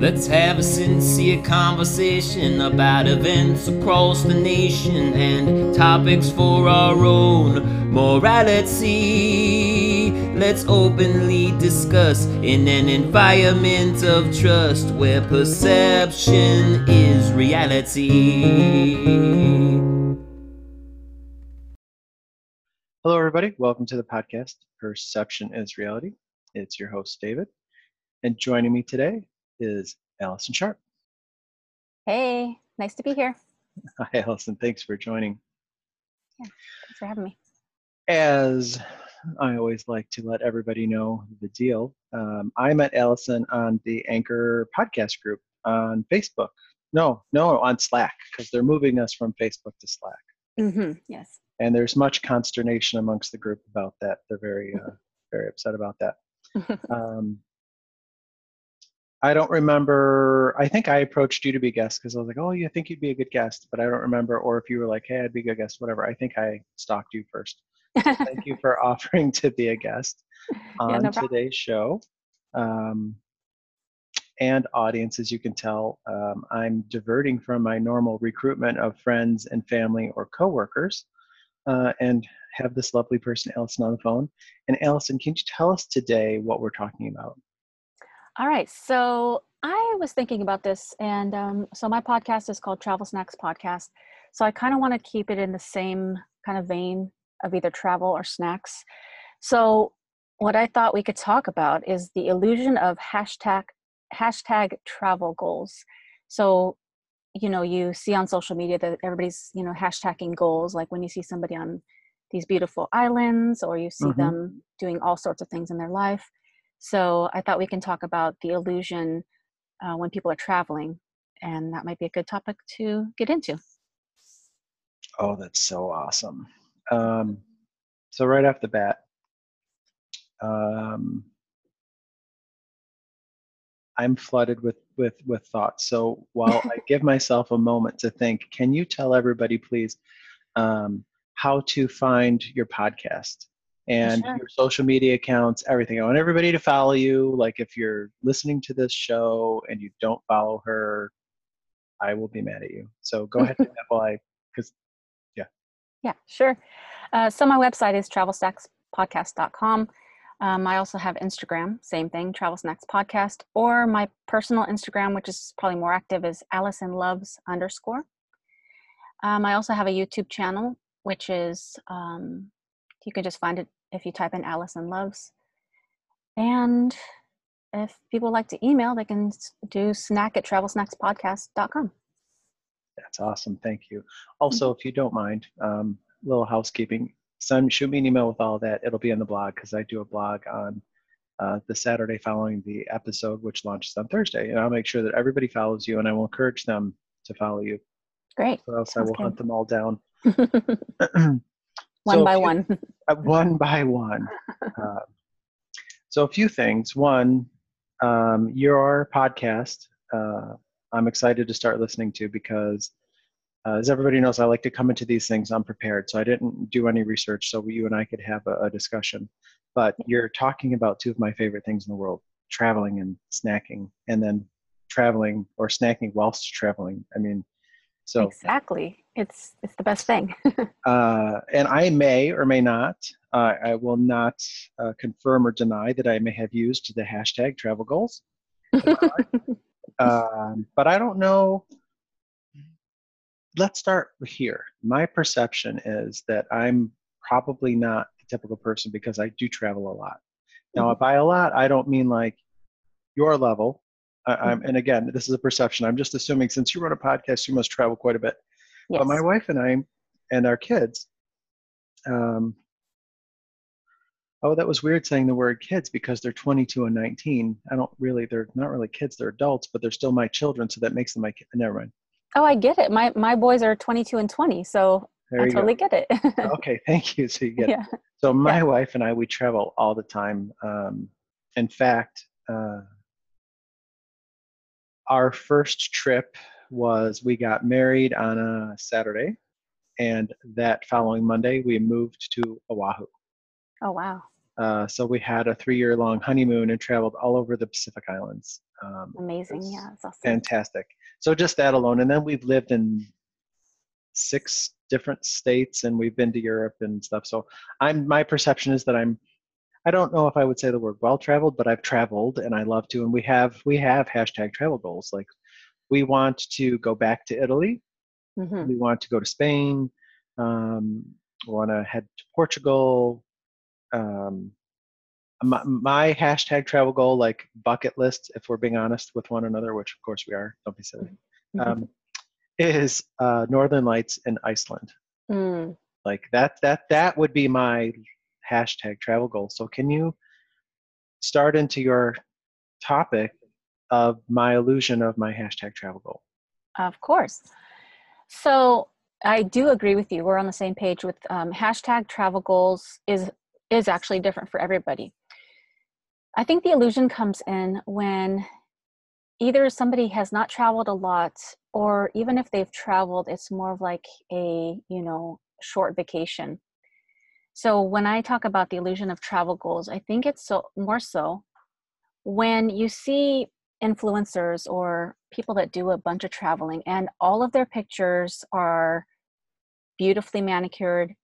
Let's have a sincere conversation about events across the nation and topics for our own morality. Let's openly discuss in an environment of trust where perception is reality. Hello, everybody. Welcome to the podcast, Perception is Reality. It's your host, David. And joining me today is Allison Sharp. Hey, nice to be here. Hi, Allison. Thanks for joining. Yeah, thanks for having me. As I always like to let everybody know the deal, um, I met Allison on the Anchor podcast group on Facebook. No, no, on Slack, because they're moving us from Facebook to Slack. Mm-hmm. Yes. And there's much consternation amongst the group about that. They're very, uh, very upset about that. Um, I don't remember. I think I approached you to be a guest because I was like, "Oh, you think you'd be a good guest?" But I don't remember, or if you were like, "Hey, I'd be a good guest," whatever. I think I stalked you first. So thank you for offering to be a guest on no today's show. Um, and audience, as you can tell, um, I'm diverting from my normal recruitment of friends and family or coworkers, uh, and have this lovely person, Allison, on the phone. And Allison, can you tell us today what we're talking about? All right. So I was thinking about this, and um, so my podcast is called Travel Snacks Podcast. So I kind of want to keep it in the same kind of vein of either travel or snacks. So what I thought we could talk about is the illusion of hashtag hashtag travel goals. So you know you see on social media that everybody's you know hashtagging goals like when you see somebody on these beautiful islands or you see Mhm. them doing all sorts of things in their life so i thought we can talk about the illusion uh, when people are traveling and that might be a good topic to get into Oh, that's so awesome. Um, so right off the bat, um, I'm flooded with with with thoughts. So while I give myself a moment to think, can you tell everybody, please, um, how to find your podcast and Sure. your social media accounts, everything? I want everybody to follow you. Like if you're listening to this show and you don't follow her, I will be mad at you. So go ahead and do that while I because yeah Yeah, sure uh, so my website is travelsnackspodcast.com um, i also have instagram same thing travel snacks podcast or my personal instagram which is probably more active is allison loves underscore um, i also have a youtube channel which is um, you can just find it if you type in allison loves and if people like to email they can do snack at travelsnackspodcast.com That's awesome. Thank you. Also, if you don't mind, um, little housekeeping. Send shoot me an email with all that. It'll be on the blog because I do a blog on uh, the Saturday following the episode, which launches on Thursday, and I'll make sure that everybody follows you, and I will encourage them to follow you, great or else I will good. hunt them all down. one So by few- one uh, one by one. Uh, so a few things. One, um, your podcast. Uh, I'm excited to start listening to because, uh, as everybody knows, I like to come into these things unprepared. So I didn't do any research, so you and I could have a, a discussion. But you're talking about two of my favorite things in the world: traveling and snacking, and then traveling or snacking whilst traveling. I mean, so exactly it's it's the best thing uh, and I may or may not, uh, I will not uh, confirm or deny that I may have used the hashtag travel goals. Um, but I don't know. Let's start here. My perception is that I'm probably not the typical person because I do travel a lot. Now, by a lot, I don't mean like your level. I, I'm, and again, this is a perception. I'm just assuming since you run a podcast, you must travel quite a bit. Yes. But my wife and I and our kids, um, oh, that was weird saying the word kids because they're 22 and 19. I don't really, they're not really kids, they're adults, but they're still my children, so that makes them my. Never mind. oh i get it my my boys are 22 and 20 so There i totally get it. Okay, thank you. So you get it. So my wife and I, we travel all the time. Um, in fact, uh, our first trip was we got married on a Saturday, and that following Monday we moved to Oahu. oh wow Uh, so we had a three-year-long honeymoon and traveled all over the Pacific Islands. Um, Amazing. Yeah, it's awesome. fantastic. So just that alone, and then we've lived in six different states, and we've been to Europe and stuff. So I'm my perception is that I'm. I don't know if I would say the word well traveled, but I've traveled and I love to. And we have we have hashtag travel goals. Like we want to go back to Italy. Mhm. We want to go to Spain. Um, we want to head to Portugal. Um, my, my hashtag travel goal, like bucket list, if we're being honest with one another, which of course we are, don't be silly, Mhm. um, is uh, Northern Lights in Iceland. Mm. Like that, that, that would be my hashtag travel goal. So can you start into your topic of my illusion of my hashtag travel goal? Of course. So I do agree with you. We're on the same page with um, hashtag travel goals is is actually different for everybody. I think the illusion comes in when either somebody has not traveled a lot, or even if they've traveled, it's more of like a you know short vacation. So when I talk about the illusion of travel goals, I think it's so more so when you see influencers or people that do a bunch of traveling and all of their pictures are beautifully manicured.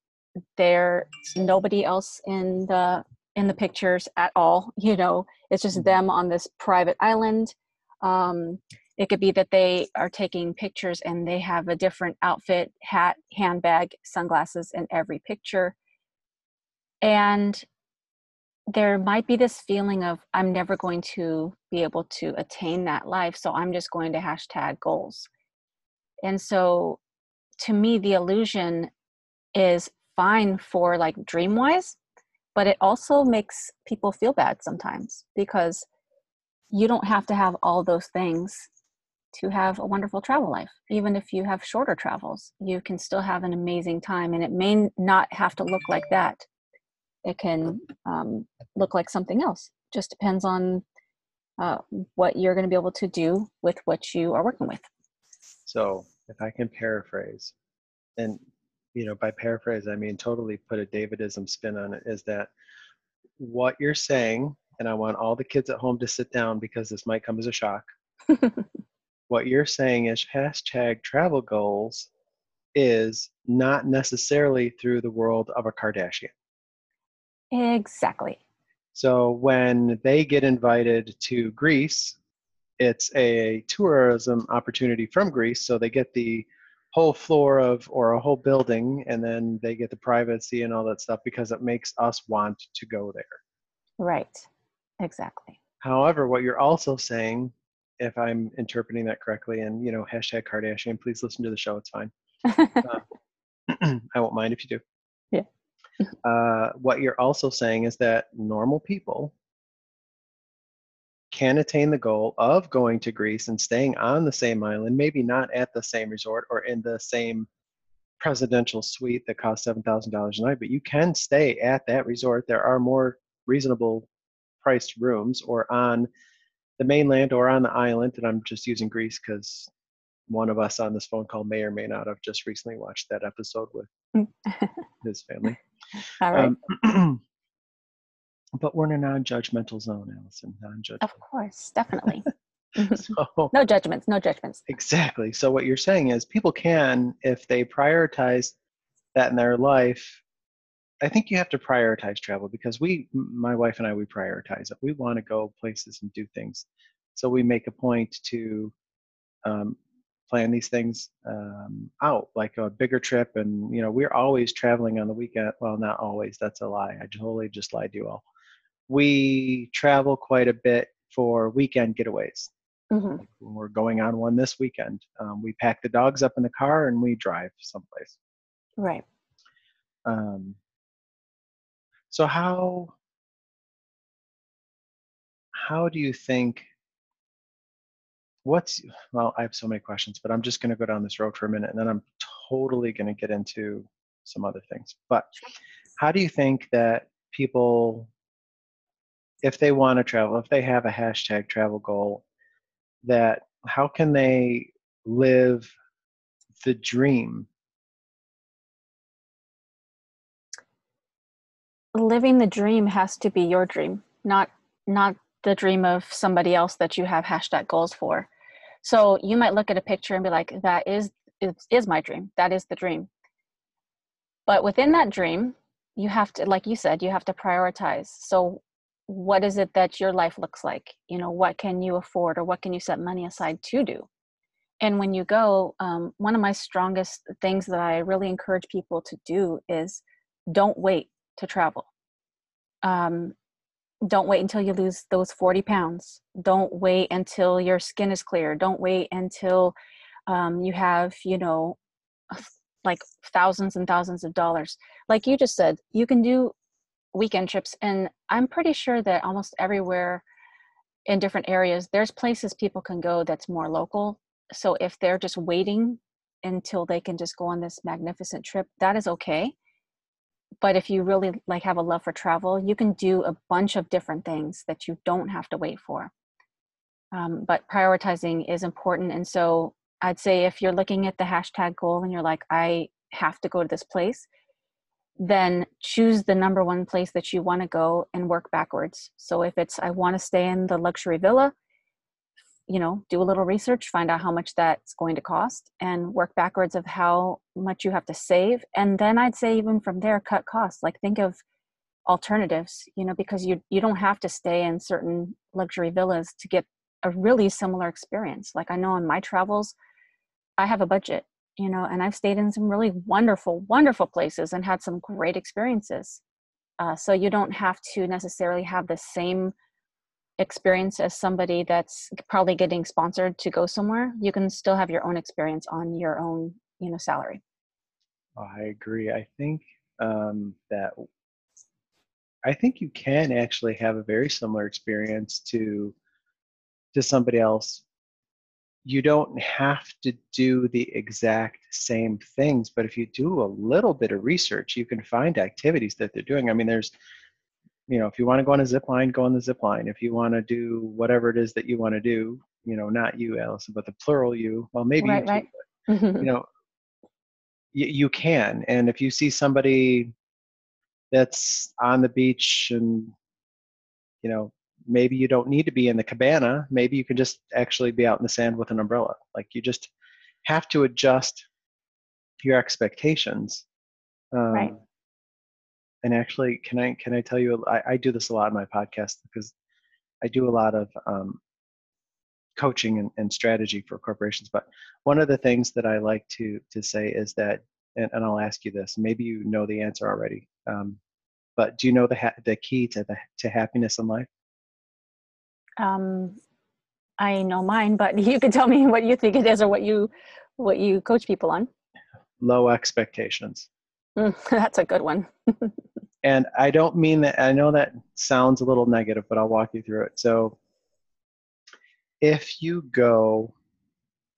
There's nobody else in the in the pictures at all you know? It's just Mhm. them on this private island. Um it could be that they are taking pictures and they have a different outfit hat handbag sunglasses in every picture. And there might be this feeling of i'm never going to be able to attain that life so i'm just going to hashtag goals. And so to me the illusion is fine for like dream wise but it also makes people feel bad sometimes because you don't have to have all those things to have a wonderful travel life. Even if you have shorter travels you can still have an amazing time and it may not have to look like that it can um, look like something else just depends on uh, what you're going to be able to do with what you are working with So if I can paraphrase, and you know, by paraphrase I mean totally put a Davidism spin on it, is that what you're saying, and I want all the kids at home to sit down because this might come as a shock. what you're saying is hashtag travel goals is not necessarily through the world of a Kardashian. Exactly So when they get invited to Greece, it's a tourism opportunity from Greece. So they get the whole floor of or a whole building, and then they get the privacy and all that stuff because it makes us want to go there. right exactly However, what you're also saying, if I'm interpreting that correctly, and you know, hashtag Kardashian, please listen to the show. It's fine. Uh, I won't mind if you do. Yeah. Uh, what you're also saying is that normal people can attain the goal of going to Greece and staying on the same island, maybe not at the same resort or in the same presidential suite that costs seven thousand dollars a night, but you can stay at that resort. There are more reasonable priced rooms or on the mainland or on the island, and I'm just using Greece because one of us on this phone call may or may not have just recently watched that episode with his family. All right Um, but we're in a non-judgmental zone, Allison. Non-judgmental. of course definitely So, no judgments no judgments exactly. So what you're saying is people can, if they prioritize that in their life, I think you have to prioritize travel because we, my wife and I, we prioritize it. We want to go places and do things. So we make a point to um, plan these things um, out, like a bigger trip. And, you know, we're always traveling on the weekend. Well, not always. That's a lie. I totally just lied to you all. We travel quite a bit for weekend getaways Mhm. when we're going on one this weekend. Um, we pack the dogs up in the car and we drive someplace. right Um, so how how do you think? What's well? I have so many questions, but I'm just going to go down this road for a minute, and then I'm totally going to get into some other things. But how do you think that people, if they want to travel, if they have a hashtag travel goal, that how can they live the dream living the dream has to be your dream, not not the dream of somebody else that you have hashtag goals for. So you might look at a picture and be like, that is is, is my dream. That is the dream. But within that dream, you have to, like you said, you have to prioritize. So what is it that your life looks like? You know, what can you afford or what can you set money aside to do? And when you go, um, one of my strongest things that I really encourage people to do is don't wait to travel. Um, don't wait until you lose those 40 pounds. Don't wait until your skin is clear. Don't wait until um, you have, you know, like thousands and thousands of dollars. Like you just said, you can do weekend trips. And I'm pretty sure that almost everywhere in different areas, there's places people can go that's more local. So if they're just waiting until they can just go on this magnificent trip, that is okay but if you really like have a love for travel you can do a bunch of different things that you don't have to wait for. Um, but prioritizing is important and so i'd say if you're looking at the hashtag goal and you're like i have to go to this place then choose the number one place that you want to go and work backwards. So if it's i want to stay in the luxury villa you know do a little research find out how much that's going to cost and work backwards of how much you have to save. And then i'd say even from there cut costs. Like think of alternatives you know because you you don't have to stay in certain luxury villas to get a really similar experience. Like i know in my travels i have a budget you know and i've stayed in some really wonderful wonderful places and had some great experiences. Uh, so you don't have to necessarily have the same experience as somebody that's probably getting sponsored to go somewhere you can still have your own experience on your own you know salary. Oh, i agree. I think um, that i think you can actually have a very similar experience to to somebody else. You don't have to do the exact same things but if you do a little bit of research you can find activities that they're doing. I mean there's you know, if you want to go on a zip line, go on the zip line. If you want to do whatever it is that you want to do, you know, not you, Allison, but the plural you, well, maybe right, you, right. Too, but, you know, you, you can. And if you see somebody that's on the beach and, you know, maybe you don't need to be in the cabana, maybe you can just actually be out in the sand with an umbrella. Like you just have to adjust your expectations. Um, right and actually can i can i tell you I, I, do this a lot in my podcast because i do a lot of um, coaching and, and, strategy for corporations but one of the things that i like to to say is that and, and i'll ask you this maybe you know the answer already um, but do you know the ha- the key to the to happiness in life? Um i know mine but you can tell me what you think it is or what you what you coach people on. Low expectations mm, that's a good one and I don't mean that, I know that sounds a little negative, but I'll walk you through it. So, if you go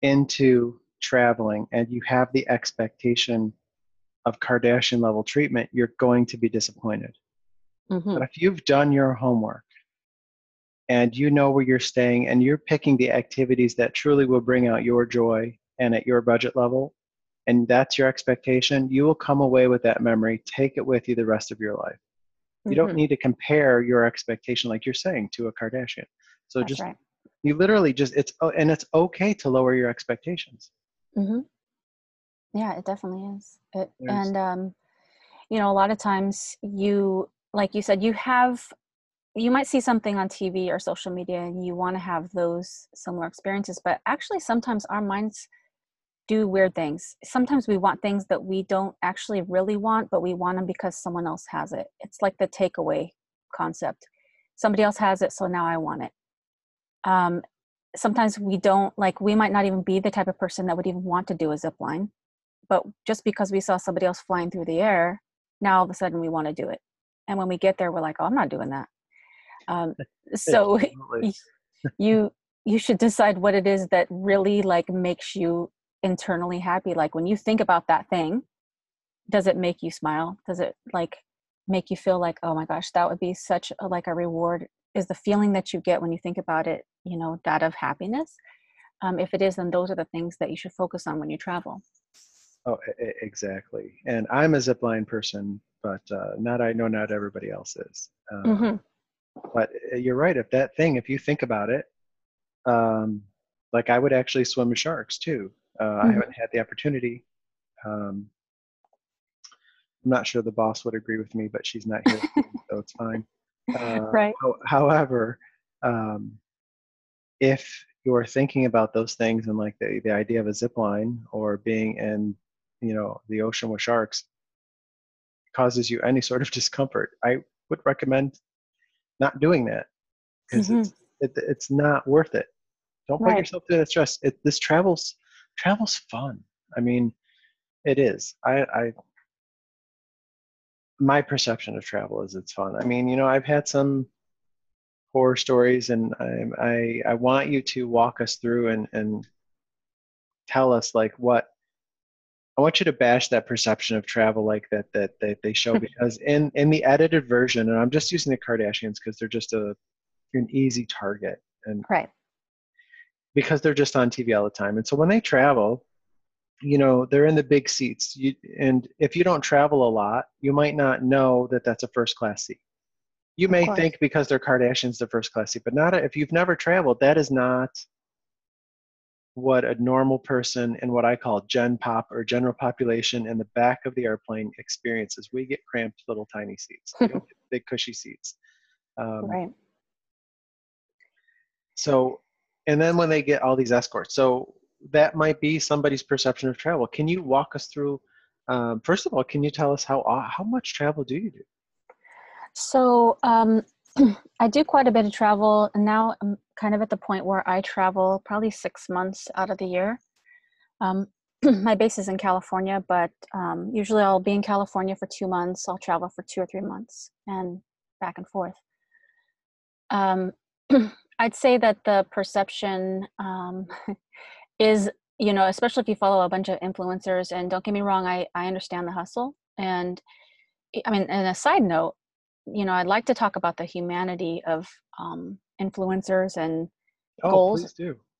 into traveling and you have the expectation of Kardashian level treatment, you're going to be disappointed. Mm-hmm. But if you've done your homework and you know where you're staying and you're picking the activities that truly will bring out your joy and at your budget level, and that's your expectation, you will come away with that memory, take it with you the rest of your life. You mm-hmm. don't need to compare your expectation, like you're saying, to a Kardashian. So that's just, right. you literally just, it's, oh, and it's okay to lower your expectations. Mm-hmm. Yeah, it definitely is. It, and, um, you know, a lot of times you, like you said, you have you might see something on TV or social media and you want to have those similar experiences, but actually sometimes our minds do weird things. Sometimes we want things that we don't actually really want, but we want them because someone else has it. It's like the takeaway concept. Somebody else has it, so now I want it. Um, sometimes we don't like we might not even be the type of person that would even want to do a zip line, but just because we saw somebody else flying through the air, now all of a sudden we want to do it. And when we get there, we're like, "Oh, I'm not doing that." Um, so you you should decide what it is that really like makes you internally happy like when you think about that thing does it make you smile does it like make you feel like oh my gosh that would be such a, like a reward is the feeling that you get when you think about it you know that of happiness um, if it is then those are the things that you should focus on when you travel Oh, e- exactly. And I'm a zipline person, but uh, not I know not everybody else is. Um, hmm But uh, you're right. If that thing, if you think about it, um, like I would actually swim with sharks too. Uh, I Mhm. haven't had the opportunity. Um, I'm not sure the boss would agree with me, but she's not here, so it's fine. Uh, Right. how- however, um, if you're thinking about those things and like the, the idea of a zip line or being in, you know, the ocean with sharks causes you any sort of discomfort, I would recommend not doing that because it's it, it's not worth it. Don't put Right. yourself through that stress. It, this travels travels fun. I mean, it is. I, I my perception of travel is it's fun. I mean, you know, I've had some horror stories, and I I, I want you to walk us through and and tell us like what. I want you to bash that perception of travel like that that, that they show because in in the edited version, and I'm just using the Kardashians because they're just a an easy target and Right. Because they're just on TV all the time. And so when they travel, you know, they're in the big seats. You, and if you don't travel a lot, you might not know that that's a first class seat. You may course. think because they're Kardashians, they're first class seat, but not if you've never traveled. That is not what a normal person in what I call gen pop or general population in the back of the airplane experiences. We get cramped little tiny seats, we don't get big cushy seats. Um, Right. so, and then when they get all these escorts, so that might be somebody's perception of travel. Can you walk us through? Um, first of all, can you tell us how uh, how much travel do you do? So um, I do quite a bit of travel, and now I'm kind of at the point where I travel probably six months out of the year. Um, my base is in California, but um, usually I'll be in California for two months. I'll travel for two or three months and back and forth. I'd say that the perception um, is, you know, especially if you follow a bunch of influencers, and don't get me wrong, I, I understand the hustle. And I mean, and a side note, you know, I'd like to talk about the humanity of um, influencers and Oh, Goals.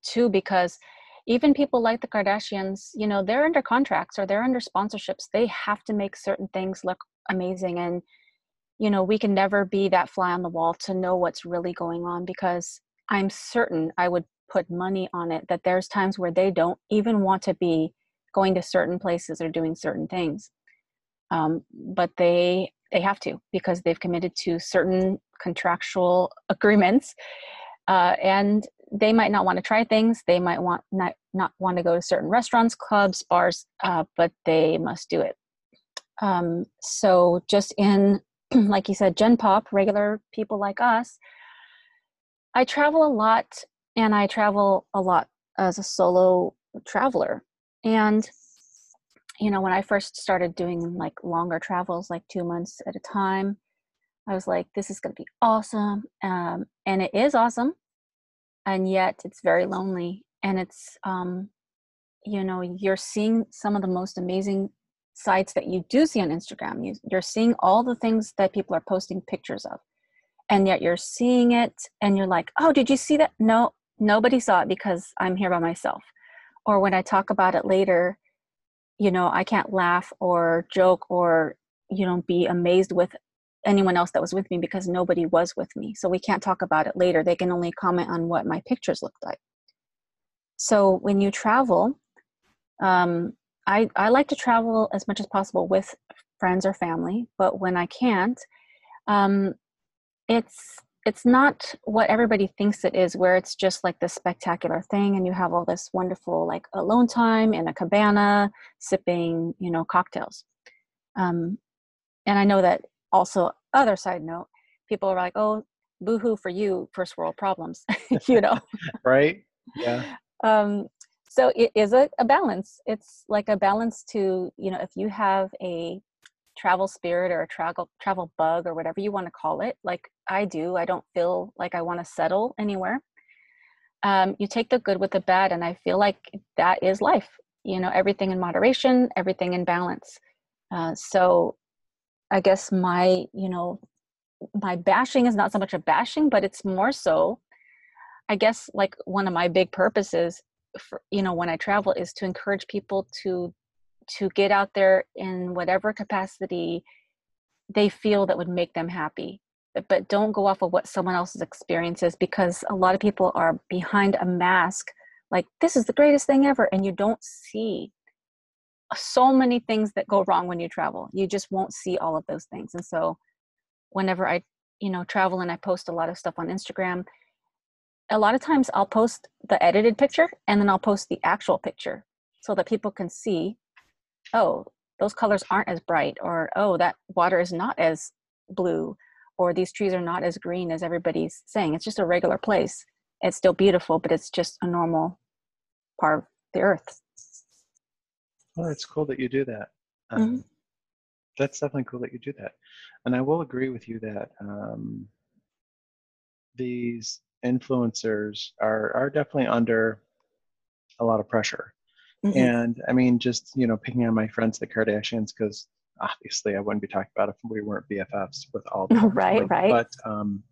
too, because even people like the Kardashians, you know, they're under contracts or they're under sponsorships. They have to make certain things look amazing. And, you know, we can never be that fly on the wall to know what's really going on because I'm certain I would put money on it that there's times where they don't even want to be going to certain places or doing certain things. Um, but they they have to because they've committed to certain contractual agreements uh, and they might not want to try things they might want not not want to go to certain restaurants clubs bars uh, but they must do it um, so just in like you said gen pop regular people like us i travel a lot and i travel a lot as a solo traveler. And you know when i first started doing like longer travels like two months at a time i was like this is going to be awesome um, and it is awesome and yet it's very lonely and it's um you know you're seeing some of the most amazing sites that you do see on instagram. You, you're seeing all the things that people are posting pictures of and yet you're seeing it and you're like oh did you see that no nobody saw it because i'm here by myself or when i talk about it later you know i can't laugh or joke or you know be amazed with anyone else that was with me because nobody was with me. So we can't talk about it later. They can only comment on what my pictures looked like. So when you travel, um, I, I like to travel as much as possible with friends or family, but when I can't, um, it's it's not what everybody thinks it is, where it's just like this spectacular thing, and you have all this wonderful like alone time in a cabana, sipping you know cocktails. Um, and I know that also other side note people are like oh boohoo for you first world problems you know Right? Yeah. um so it is a, a balance it's like a balance to you know if you have a travel spirit or a travel travel bug or whatever you want to call it like i do i don't feel like i want to settle anywhere. Um, you take the good with the bad and i feel like that is life you know everything in moderation everything in balance. Uh, so I guess my, you know, my bashing is not so much a bashing, but it's more so, I guess, like one of my big purposes, for, you know, when I travel is to encourage people to to get out there in whatever capacity they feel that would make them happy but don't go off of what someone else's experience is because a lot of people are behind a mask like this is the greatest thing ever and you don't see so many things that go wrong when you travel. You just won't see all of those things. And so whenever i you know travel and i post a lot of stuff on instagram a lot of times i'll post the edited picture and then i'll post the actual picture so that people can see oh those colors aren't as bright or oh that water is not as blue or these trees are not as green as everybody's saying. It's just a regular place. It's still beautiful but it's just a normal part of the earth. Well it's cool that you do that. Um, mm-hmm. that's definitely cool that you do that. And i will agree with you that um, these influencers are are definitely under a lot of pressure. Mm-hmm. And I mean, just you know, picking on my friends, the Kardashians, because obviously I wouldn't be talking about it if we weren't BFFs with all. The right, right. But um,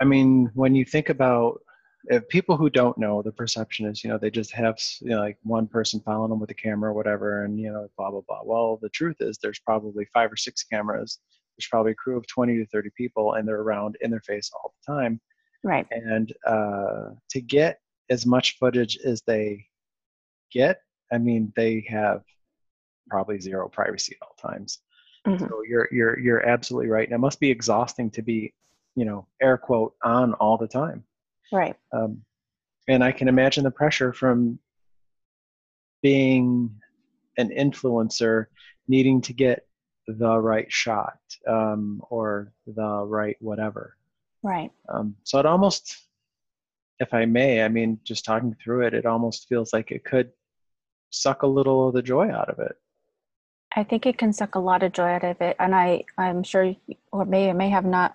I mean, when you think about if people who don't know, the perception is, you know, they just have you know, like one person following them with a camera or whatever, and you know, blah blah blah. Well, the truth is, there's probably five or six cameras. There's probably a crew of 20 to 30 people, and they're around in their face all the time. Right. And uh, to get as much footage as they get, I mean, they have probably zero privacy at all times. Mm-hmm. So you're you're you're absolutely right. And it must be exhausting to be, you know, air quote on all the time. Right. Um, and I can imagine the pressure from being an influencer, needing to get the right shot um, or the right whatever. Right. Um, so it almost, if I may, I mean, just talking through it, it almost feels like it could suck a little of the joy out of it. I think it can suck a lot of joy out of it, and I I'm sure or may or may have not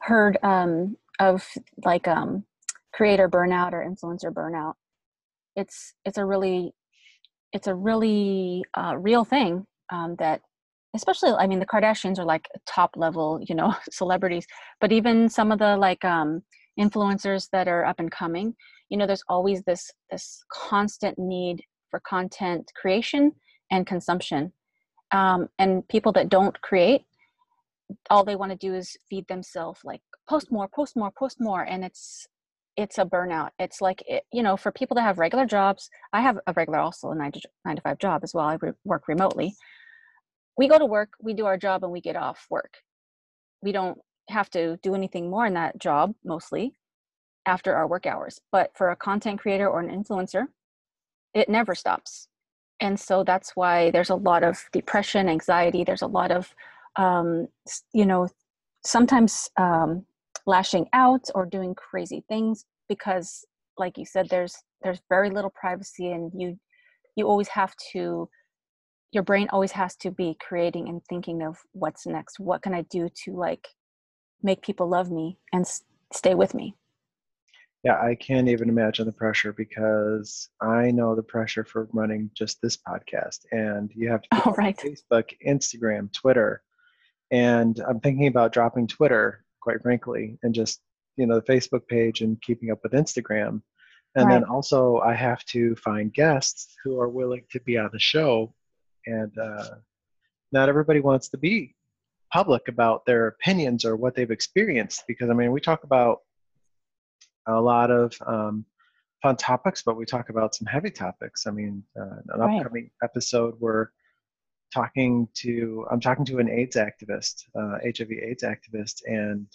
heard um, of like um, creator burnout or influencer burnout. It's it's a really it's a really uh, real thing um, that especially I mean the Kardashians are like top level you know celebrities, but even some of the like um, influencers that are up and coming, you know, there's always this this constant need for content creation and consumption. Um, and people that don't create, all they want to do is feed themselves like post more, post more, post more, and it's it's a burnout. It's like it, you know, for people that have regular jobs. I have a regular, also a nine to nine to five job as well. I re- work remotely. We go to work, we do our job, and we get off work. We don't have to do anything more in that job mostly after our work hours. But for a content creator or an influencer, it never stops and so that's why there's a lot of depression anxiety there's a lot of um, you know sometimes um, lashing out or doing crazy things because like you said there's there's very little privacy and you you always have to your brain always has to be creating and thinking of what's next. What can i do to like make people love me and s- stay with me yeah, I can't even imagine the pressure because I know the pressure for running just this podcast, and you have to oh, right. Facebook, Instagram, Twitter, and I'm thinking about dropping Twitter, quite frankly, and just you know the Facebook page and keeping up with Instagram, and right. then also I have to find guests who are willing to be on the show, and uh, not everybody wants to be public about their opinions or what they've experienced because I mean we talk about a lot of um, fun topics, but we talk about some heavy topics. I mean, uh, an right. upcoming episode we're talking to I'm talking to an AIDS activist, uh, HIV/AIDS activist, and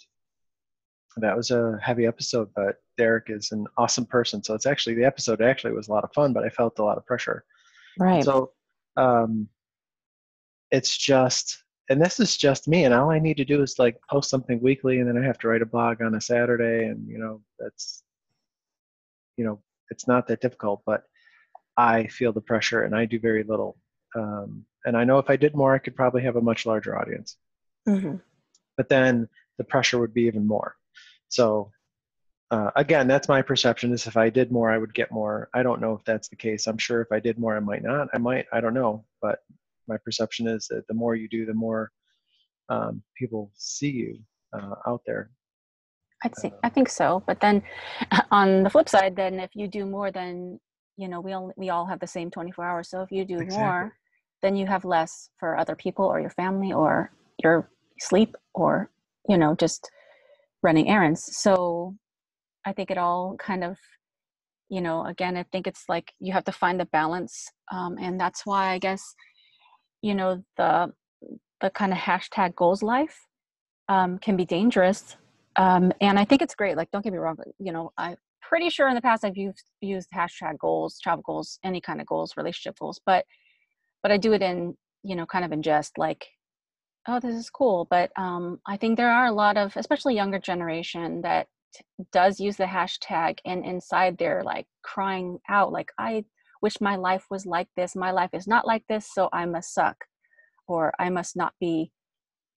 that was a heavy episode. But Derek is an awesome person, so it's actually the episode actually was a lot of fun, but I felt a lot of pressure. Right. So um, it's just and this is just me and all i need to do is like post something weekly and then i have to write a blog on a saturday and you know that's you know it's not that difficult but i feel the pressure and i do very little um, and i know if i did more i could probably have a much larger audience. Mm-hmm. but then the pressure would be even more. So uh, again that's my perception is if i did more i would get more. I don't know if that's the case. I'm sure if i did more i might not. I might i don't know but my perception is that the more you do, the more um, people see you uh, out there. I'd say, I think so. But then on the flip side, then if you do more then, you know we all we all have the same 24 hours so if you do Exactly. more then you have less for other people or your family or your sleep or you know just running errands so i think it all kind of you know again i think it's like you have to find the balance um, and that's why i guess you know the the kind of hashtag goals life um, can be dangerous um, and i think it's great like don't get me wrong you know i'm pretty sure in the past I've used used hashtag goals, travel goals, any kind of goals, relationship goals, but but I do it in you know kind of in jest, like oh this is cool. But um, I think there are a lot of especially younger generation that does use the hashtag and inside they're like crying out like I wish my life was like this. My life is not like this, so I must suck, or I must not be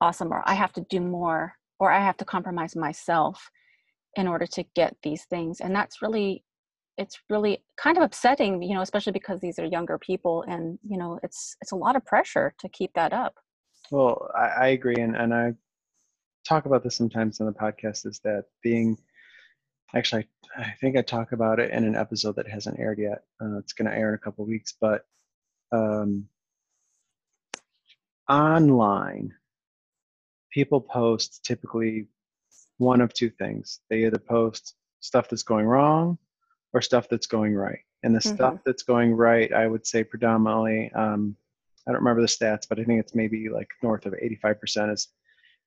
awesome, or I have to do more, or I have to compromise myself in order to get these things and that's really it's really kind of upsetting you know especially because these are younger people and you know it's it's a lot of pressure to keep that up Well, I, I agree, and, and I talk about this sometimes on the podcast. Is that being actually? I, I think I talk about it in an episode that hasn't aired yet. Uh, it's going to air in a couple weeks, but um, online, people post typically one of two things. They either post stuff that's going wrong or stuff that's going right. And the stuff that's going right, I would say predominantly. Um, I don't remember the stats, but I think it's maybe like north of 85% is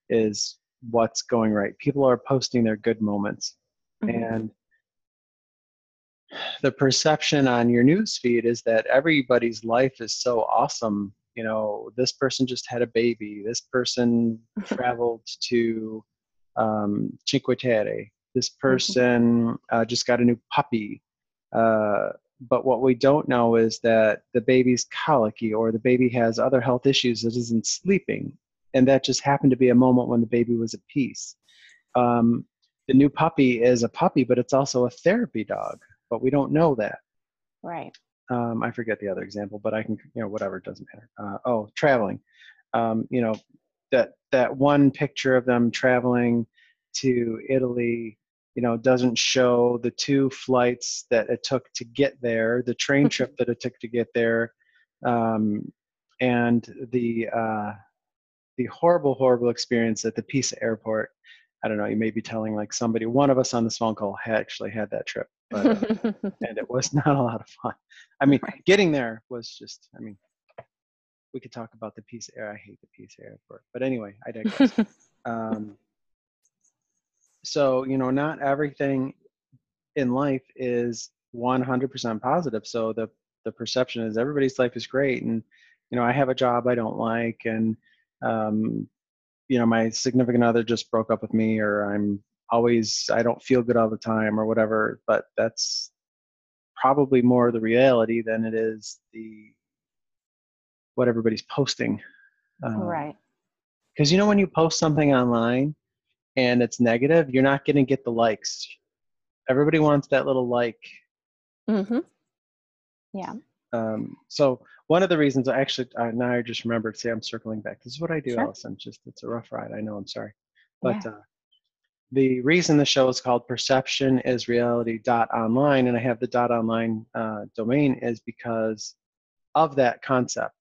is what's going right. People are posting their good moments. Mhm. And the perception on your news feed is that everybody's life is so awesome. You know, this person just had a baby. This person traveled to um, Cinque Terre. This person uh, just got a new puppy. Uh, but what we don't know is that the baby's colicky or the baby has other health issues that isn't sleeping. And that just happened to be a moment when the baby was at peace. Um, the new puppy is a puppy, but it's also a therapy dog. But we don't know that. right Um, I forget the other example, but I can, you know, whatever, it doesn't matter. Uh, oh, traveling. Um, you know, that that one picture of them traveling to Italy, you know, doesn't show the two flights that it took to get there, the train trip that it took to get there, um, and the uh, the horrible, horrible experience at the Pisa airport. I don't know. You may be telling like somebody. One of us on this phone call had actually had that trip, but, uh, and it was not a lot of fun. I mean, Right. getting there was just. I mean, we could talk about the Pisa air. I hate the Pisa airport, but anyway, I digress. um, so you know, not everything in life is 100% positive. So the the perception is everybody's life is great, and you know, I have a job I don't like, and um, you know, my significant other just broke up with me, or I'm always I don't feel good all the time, or whatever. But that's probably more the reality than it is the what everybody's posting. Um, right because you know when you post something online and it's negative you're not going to get the likes everybody wants that little like mm-hmm. yeah um, so one of the reasons i actually uh, now i just remembered see i'm circling back. This is what i do Sure. allison just it's a rough ride i know i'm sorry. But uh, the reason the show is called perception is reality dot online and i have the dot online uh, domain is because of that concept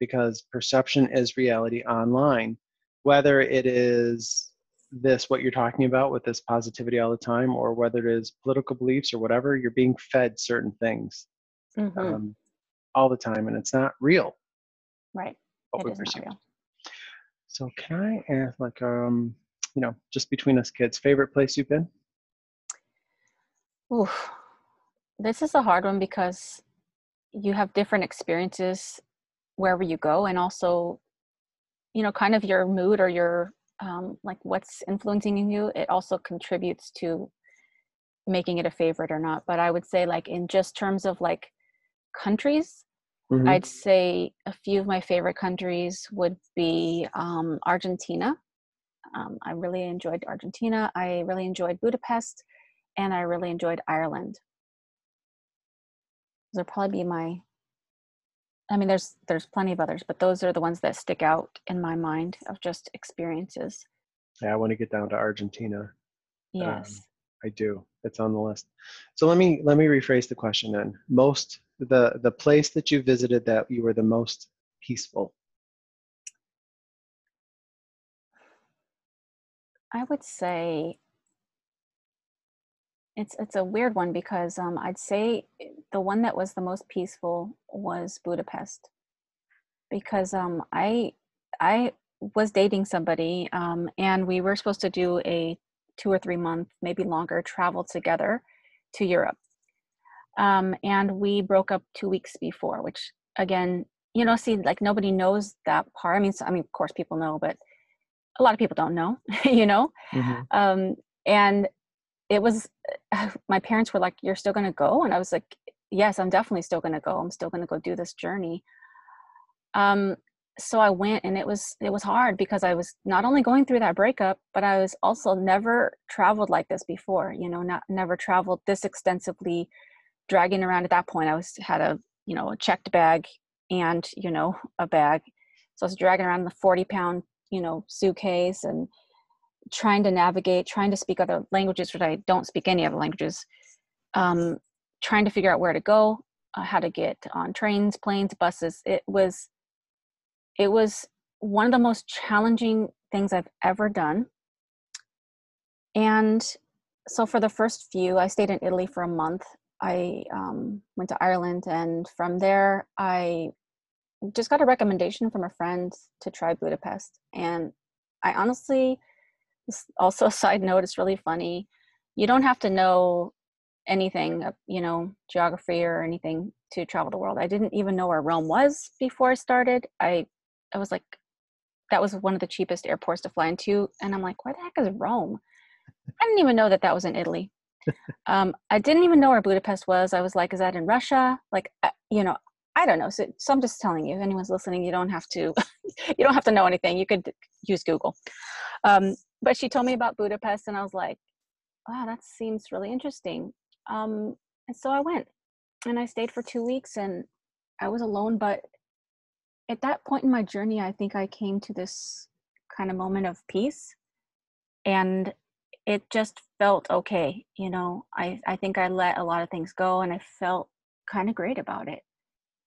because perception is reality online. Whether it is this what you're talking about with this positivity all the time or whether it is political beliefs or whatever you're being fed certain things. Hmm um, all the time and it's not real right what it we is real so can i ask like um you know just between us kids favorite place you've been Oof. This is a hard one because you have different experiences wherever you go, and also, you know, kind of your mood or your um, like what's influencing you. It also contributes to making it a favorite or not. But I would say, like in just terms of like countries, Mhm. I'd say a few of my favorite countries would be um, Argentina. Um, I really enjoyed Argentina. I really enjoyed Budapest, and I really enjoyed Ireland. Those would probably be my. I mean, there's there's plenty of others, but those are the ones that stick out in my mind of just experiences. yeah i want to get down to argentina Yes. I do. It's on the list. So let me let me rephrase the question then. Most the the place that you visited that you were the most peaceful. I would say it's it's a weird one because um, I'd say the one that was the most peaceful was Budapest because um, I I was dating somebody um, and we were supposed to do a two or three month maybe longer travel together to Europe um, and we broke up two weeks before which again you know see like nobody knows that part. I mean so, I mean of course people know but a lot of people don't know you know? Mm-hmm. um, and it was my parents were like you're still going to go? And i was like yes i'm definitely still going to go. I'm still going to go do this journey. Um so i went and it was it was hard because i was not only going through that breakup but i was also never traveled like this before you know not never traveled this extensively dragging around at that point i was had a you know a checked bag and you know a bag so i was dragging around the 40 pound you know suitcase and trying to navigate, trying to speak other languages, which I don't speak any other languages, um, trying to figure out where to go, uh, how to get on trains, planes, buses. It was, it was one of the most challenging things I've ever done. And so for the first few, I stayed in Italy for a month. I um, went to Ireland, and from there, I just got a recommendation from a friend to try Budapest. And I honestly also a side note it's really funny. You don't have to know anything you know geography or anything to travel the world. I didn't even know where rome was before i started. I i was like that was one of the cheapest airports to fly into and i'm like where the heck is rome? I didn't even know that that was in italy um, i didn't even know where budapest was i was like is that in russia like you know i don't know so, so i'm just telling you if anyone's listening you don't have to you don't have to know anything you could use google um, but she told me about Budapest, and I was like, wow, that seems really interesting. Um, and so I went, and I stayed for two weeks, and I was alone. But at that point in my journey, I think I came to this kind of moment of peace, and it just felt okay. You know, I I think I let a lot of things go, and I felt kind of great about it.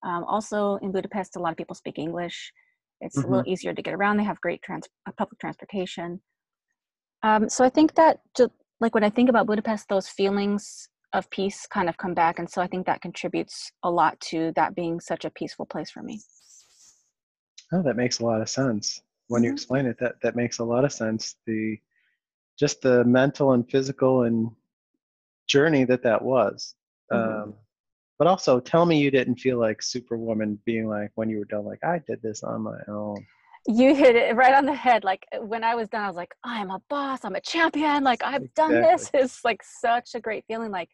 Um, also, in Budapest, a lot of people speak English. It's mm-hmm. a little easier to get around. They have great trans- uh, public transportation. Um, so I think that just like when I think about Budapest, those feelings of peace kind of come back, and so I think that contributes a lot to that being such a peaceful place for me. Oh, that makes a lot of sense. When mm-hmm. you explain it, that that makes a lot of sense. The just the mental and physical and journey that that was. Mm-hmm. Um, but also, tell me you didn't feel like Superwoman being like when you were done, like I did this on my own you hit it right on the head like when i was done i was like i'm a boss i'm a champion like i've exactly. done this it's like such a great feeling like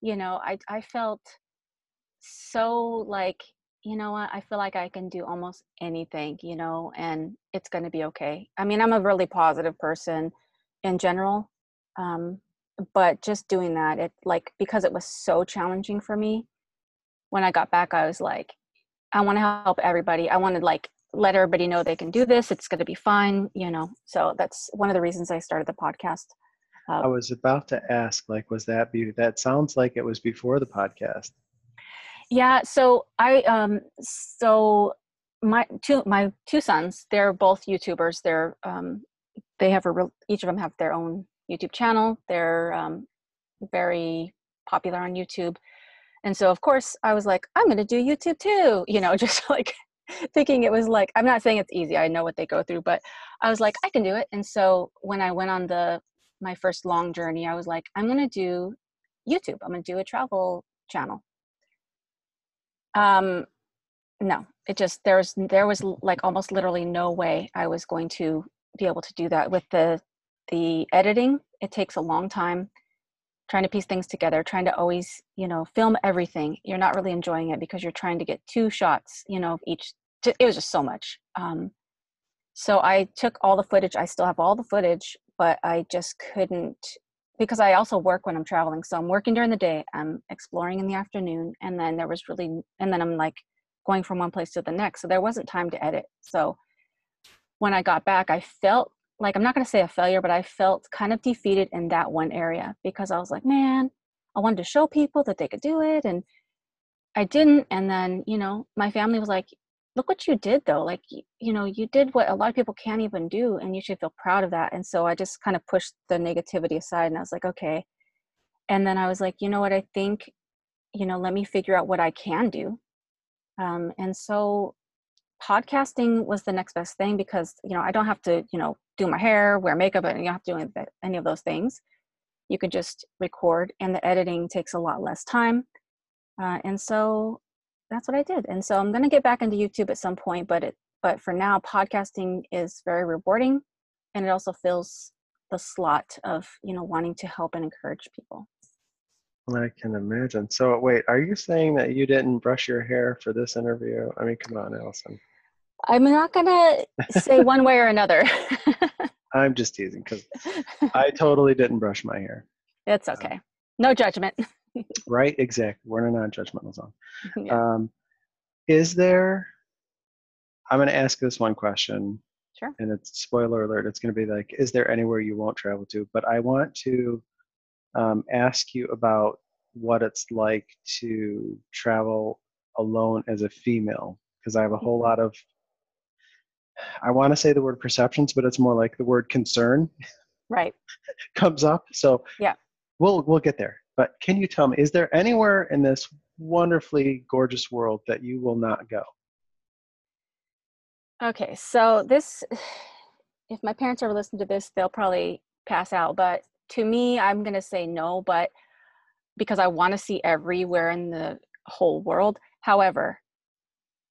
you know i i felt so like you know what i feel like i can do almost anything you know and it's going to be okay i mean i'm a really positive person in general um but just doing that it like because it was so challenging for me when i got back i was like i want to help everybody. I wanted like let everybody know they can do this. It's going to be fine you know? So that's one of the reasons i started the podcast uh, i was about to ask like was that be that sounds like it was before the podcast. Yeah so i um so my two my two sons they're both youtubers. They're um they have a real each of them have their own youtube channel. They're um very popular on youtube. And so of course i was like i'm going to do youtube too you know just like thinking it was like i'm not saying it's easy i know what they go through but i was like i can do it. And so when i went on the my first long journey i was like i'm going to do youtube. I'm going to do a travel channel. Um no. It just there was there was like almost literally no way i was going to be able to do that with the the editing it takes a long time trying to piece things together trying to always you know film everything you're not really enjoying it because you're trying to get two shots you know of each it was just so much. Um, so I took all the footage. I still have all the footage, but I just couldn't because I also work when I'm traveling. So I'm working during the day, I'm exploring in the afternoon, and then there was really, and then I'm like going from one place to the next. So there wasn't time to edit. So when I got back, I felt like i'm not going to say a failure but i felt kind of defeated in that one area because i was like man i wanted to show people that they could do it and i didn't and then you know my family was like look what you did though like you know you did what a lot of people can't even do and you should feel proud of that and so i just kind of pushed the negativity aside and i was like okay and then i was like you know what i think you know let me figure out what i can do um, and so podcasting was the next best thing because you know i don't have to you know do my hair wear makeup and you don't have to do any of those things you can just record and the editing takes a lot less time uh, and so that's what i did and so i'm going to get back into youtube at some point but it but for now podcasting is very rewarding and it also fills the slot of you know wanting to help and encourage people I can imagine. So, wait, are you saying that you didn't brush your hair for this interview? I mean, come on, Allison. I'm not gonna say one way or another. I'm just teasing because I totally didn't brush my hair. It's um, okay. No judgment. right? Exactly. We're in a non-judgmental zone. Yeah. Um, is there? I'm going to ask this one question. Sure. And it's spoiler alert. It's going to be like, is there anywhere you won't travel to? But I want to um, ask you about what it's like to travel alone as a female because I have a whole mm-hmm. lot of I want to say the word perceptions, but it's more like the word concern. Right. comes up. So yeah, we'll we'll get there. But can you tell me, is there anywhere in this wonderfully gorgeous world that you will not go? Okay, so this, if my parents ever listen to this, they'll probably pass out. But to me, I'm going to say no, but because I want to see everywhere in the whole world. However,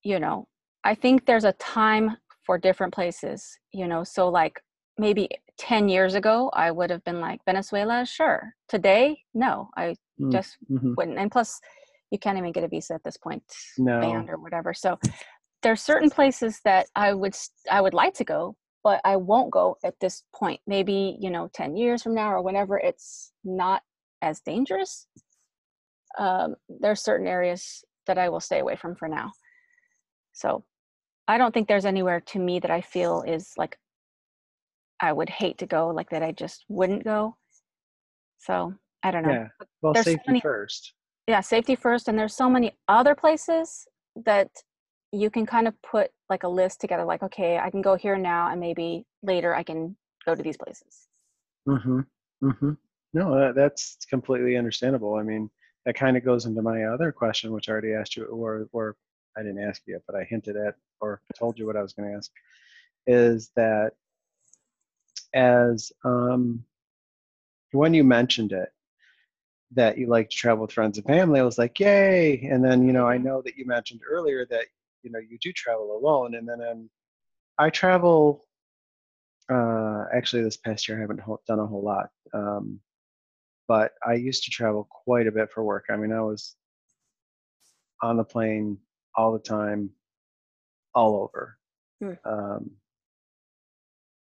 you know, I think there's a time for different places, you know, so like maybe 10 years ago, I would have been like, Venezuela, sure. Today, no, I mm, just mm-hmm. wouldn't. And plus, you can't even get a visa at this point, no. banned or whatever. So there's certain places that I would I would like to go, but I won't go at this point. Maybe, you know, 10 years from now or whenever it's not as dangerous. Um, there's certain areas that I will stay away from for now. So I don't think there's anywhere to me that I feel is like I would hate to go, like that I just wouldn't go. So I don't know. Yeah. Well, there's safety so many, first. Yeah, safety first. And there's so many other places that you can kind of put like a list together like okay i can go here now and maybe later i can go to these places mm-hmm mm-hmm no that, that's completely understandable i mean that kind of goes into my other question which i already asked you or or i didn't ask you but i hinted at or told you what i was going to ask is that as um when you mentioned it that you like to travel with friends and family i was like yay! And then you know i know that you mentioned earlier that you know you do travel alone and then um, i travel uh, actually this past year i haven't done a whole lot um, but i used to travel quite a bit for work. I mean i was on the plane all the time all over mm. um,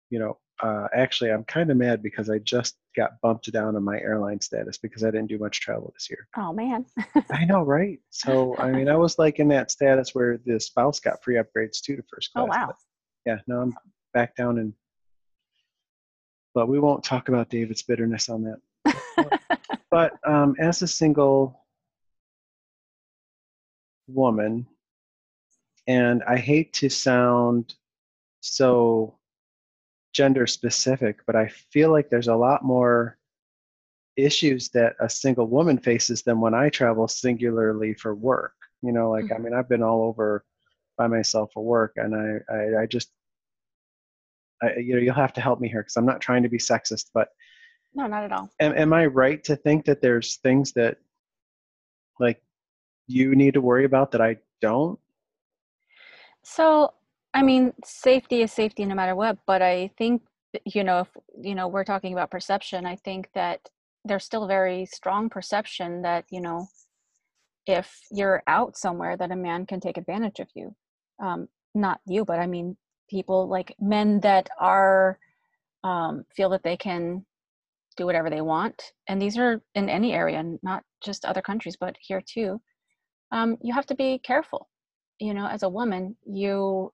you know uh, actually, I'm kind of mad because I just got bumped down on my airline status because I didn't do much travel this year. Oh man. I know, right? So I mean, I was like in that status where the spouse got free upgrades too to first oh, class. Oh wow. But yeah, no, I'm back down and. But we won't talk about David's bitterness on that. but um, as a single woman, and I hate to sound so gender specific, but I feel like there's a lot more issues that a single woman faces than when I travel singularly for work. You know, like mm-hmm. I mean, I've been all over by myself for work, and I I, I just I, you know you'll have to help me here because I'm not trying to be sexist, but no, not at all. Am, am I right to think that there's things that like you need to worry about that I don't? So I mean, safety is safety no matter what, but I think you know if you know we're talking about perception, I think that there's still very strong perception that you know if you're out somewhere that a man can take advantage of you. Um, not you, but I mean people like men that are um, feel that they can do whatever they want, and these are in any area, not just other countries, but here too. Um, you have to be careful. You know, as a woman, you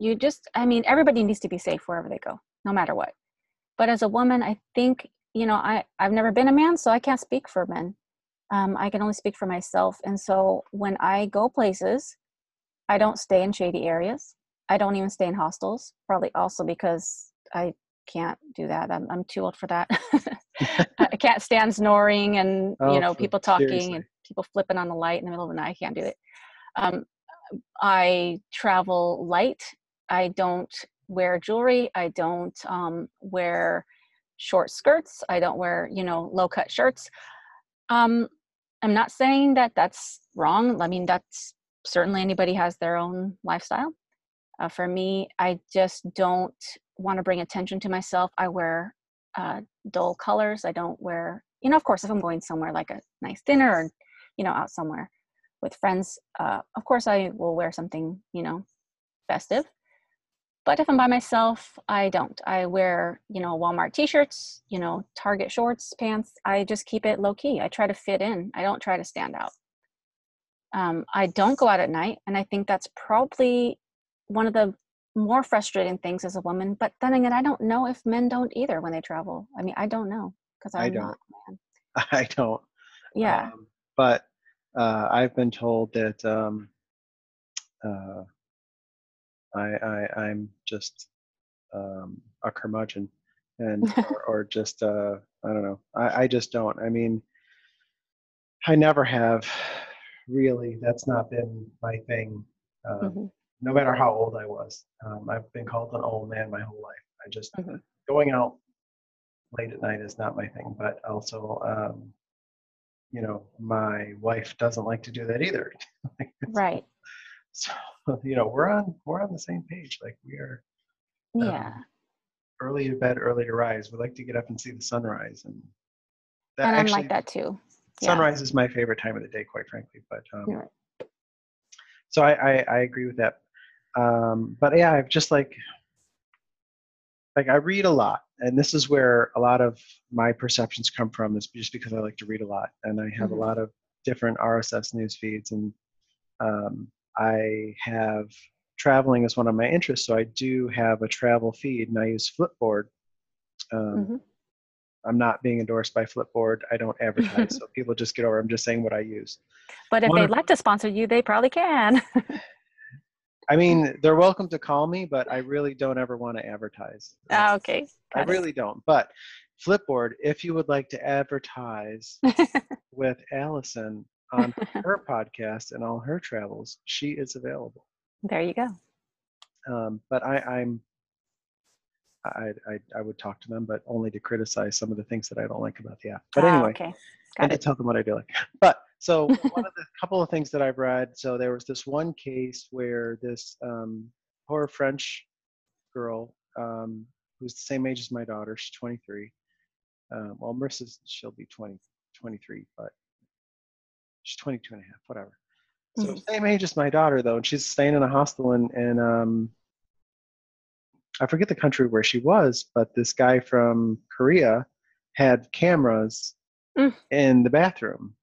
you just i mean everybody needs to be safe wherever they go no matter what. But as a woman, I think, you know, I, I've never been a man, so I can't speak for men. Um, I can only speak for myself. And so when I go places, I don't stay in shady areas. I don't even stay in hostels, probably also because I can't do that. I'm, I'm too old for that. I can't stand snoring and, Oh, you know, people talking seriously. and people flipping on the light in the middle of the night. I can't do it. Um, I travel light. I don't wear jewelry. I don't um, wear short skirts. I don't wear, you know, low cut shirts. Um, I'm not saying that that's wrong. I mean, that's certainly anybody has their own lifestyle. Uh, for me, I just don't want to bring attention to myself. I wear uh, dull colors. I don't wear, you know, of course, if I'm going somewhere like a nice dinner or, you know, out somewhere with friends, uh, of course, I will wear something, you know, festive. But if I'm by myself, I don't. I wear, you know, Walmart t-shirts, you know, Target shorts, pants. I just keep it low key. I try to fit in. I don't try to stand out. Um, I don't go out at night, and I think that's probably one of the more frustrating things as a woman. But then again, I don't know if men don't either when they travel. I mean, I don't know because I I'm don't. not a man. I don't. Yeah. Um, but uh, I've been told that um, uh, I, I I'm just um, a curmudgeon, and or, or just uh, I don't know. I, I just don't. I mean, I never have really. That's not been my thing. Um, Mhm. No matter how old I was, um, I've been called an old man my whole life. I just Mhm. going out late at night is not my thing. But also, um, you know, my wife doesn't like to do that either. Right. So you know, we're on we're on the same page. Like we are Yeah. um, early to bed, early to rise. We like to get up and see the sunrise, and that and I'm actually like that too. Yeah. sunrise is my favorite time of the day, quite frankly. But um, right. so I, I I agree with that. Um, but yeah, I've just like like I read a lot, and this is where a lot of my perceptions come from. Is just because I like to read a lot, and I have Mhm. a lot of different RSS news feeds, and um, I have traveling is one of my interests, so I do have a travel feed, and I use Flipboard. Um, Mhm. I'm not being endorsed by Flipboard. I don't advertise, so people just get over. I'm just saying what I use. But if One they'd of- like to sponsor you, they probably can. I mean, they're welcome to call me, but I really don't ever want to advertise. Ah, okay. I it. really don't. But Flipboard, if you would like to advertise with Allison on her podcast and all her travels, she is available. there you go. Um, but I, I'm, I, I, I would talk to them, but only to criticize some of the things that I don't like about the app. But Ah, anyway, okay. and Got to tell them what I do like. But so one of the couple of things that I've read. So there was this one case where this um, poor French girl um, who's the same age as my daughter. She's 23. Um, well, Marissa's she'll be 20, 23, but she's 22 and a half, whatever. So Mhm. same age as my daughter though, and she's staying in a hostel and, in um, I forget the country where she was, but this guy from Korea had cameras Mm. in the bathroom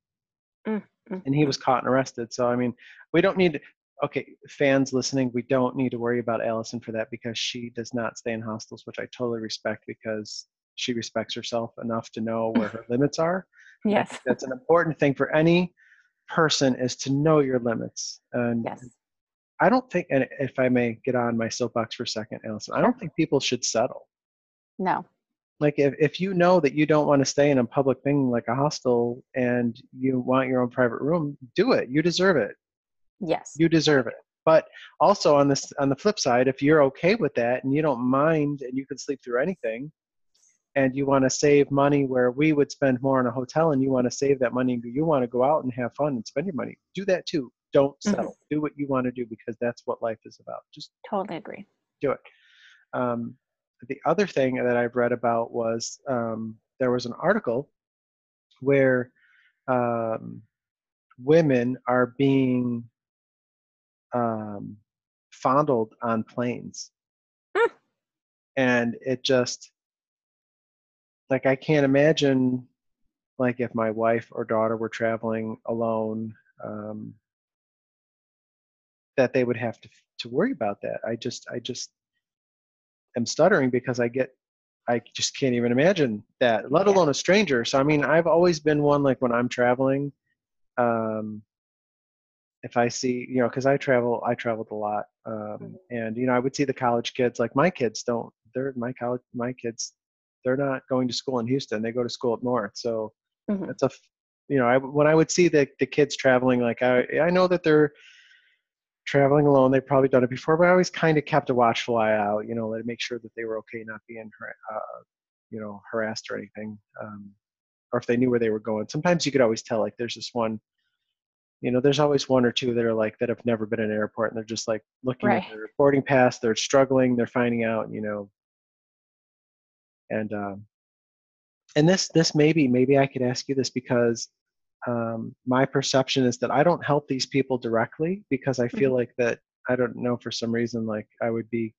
Mm, mm, and he was caught and arrested. So I mean, we don't need okay, fans listening, we don't need to worry about Allison for that because she does not stay in hostels, which I totally respect because she respects herself enough to know where her limits are. Yes. That's an important thing for any person is to know your limits. And Yes. I don't think and if I may get on my soapbox for a second, Allison, I don't think people should settle. No. Like if, if you know that you don't want to stay in a public thing like a hostel and you want your own private room, do it. You deserve it. Yes. you deserve it but also on this on the flip side if you're okay with that and you don't mind and you can sleep through anything and you want to save money where we would spend more in a hotel and you want to save that money and you want to go out and have fun and spend your money do that too don't settle do what you want to do because that's what life is about just Totally agree. do it um, the other thing that i've read about was um, there was an article where um, women are being um, fondled on planes. Hmm. And it just, like, I can't imagine, like, if my wife or daughter were traveling alone, um, that they would have to to worry about that. I just, I just, am stuttering because I get I just can't even imagine that, let alone a stranger. So I mean, I've always been one like when I'm traveling, um, if I see, you know, because I travel, I traveled a lot, um, and you know, I would see the college kids. Like my kids don't. They're my college. My kids, they're not going to school in Houston. They go to school up north. So Mhm. it's a, you know, I when I would see the the kids traveling, like I I know that they're traveling alone. They've probably done it before, but I always kind of kept a watchful eye out, you know, to make sure that they were okay, not being, uh, you know, harassed or anything, um, or if they knew where they were going. Sometimes you could always tell, like, there's this one, you know, there's always one or two that are like that have never been in an airport, and they're just like looking Right. at their boarding pass, they're struggling, they're finding out, you know, and um, and this this maybe maybe I could ask you this because um, my perception is that I don't help these people directly because I feel like that I don't know for some reason like I would be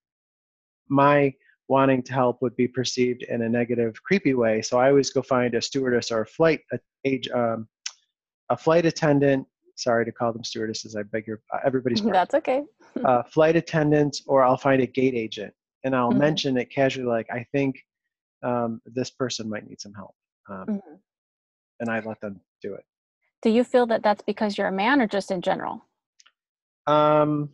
my wanting to help would be perceived in a negative creepy way so I always go find a stewardess or a flight a, age um, a flight attendant sorry to call them stewardesses I beg your uh, everybody's pardon That's okay. uh, flight attendants or I'll find a gate agent and I'll Mhm. mention it casually like I think um, this person might need some help um, Mhm. and I let them do it Do you feel that that's because you're a man or just in general? Um,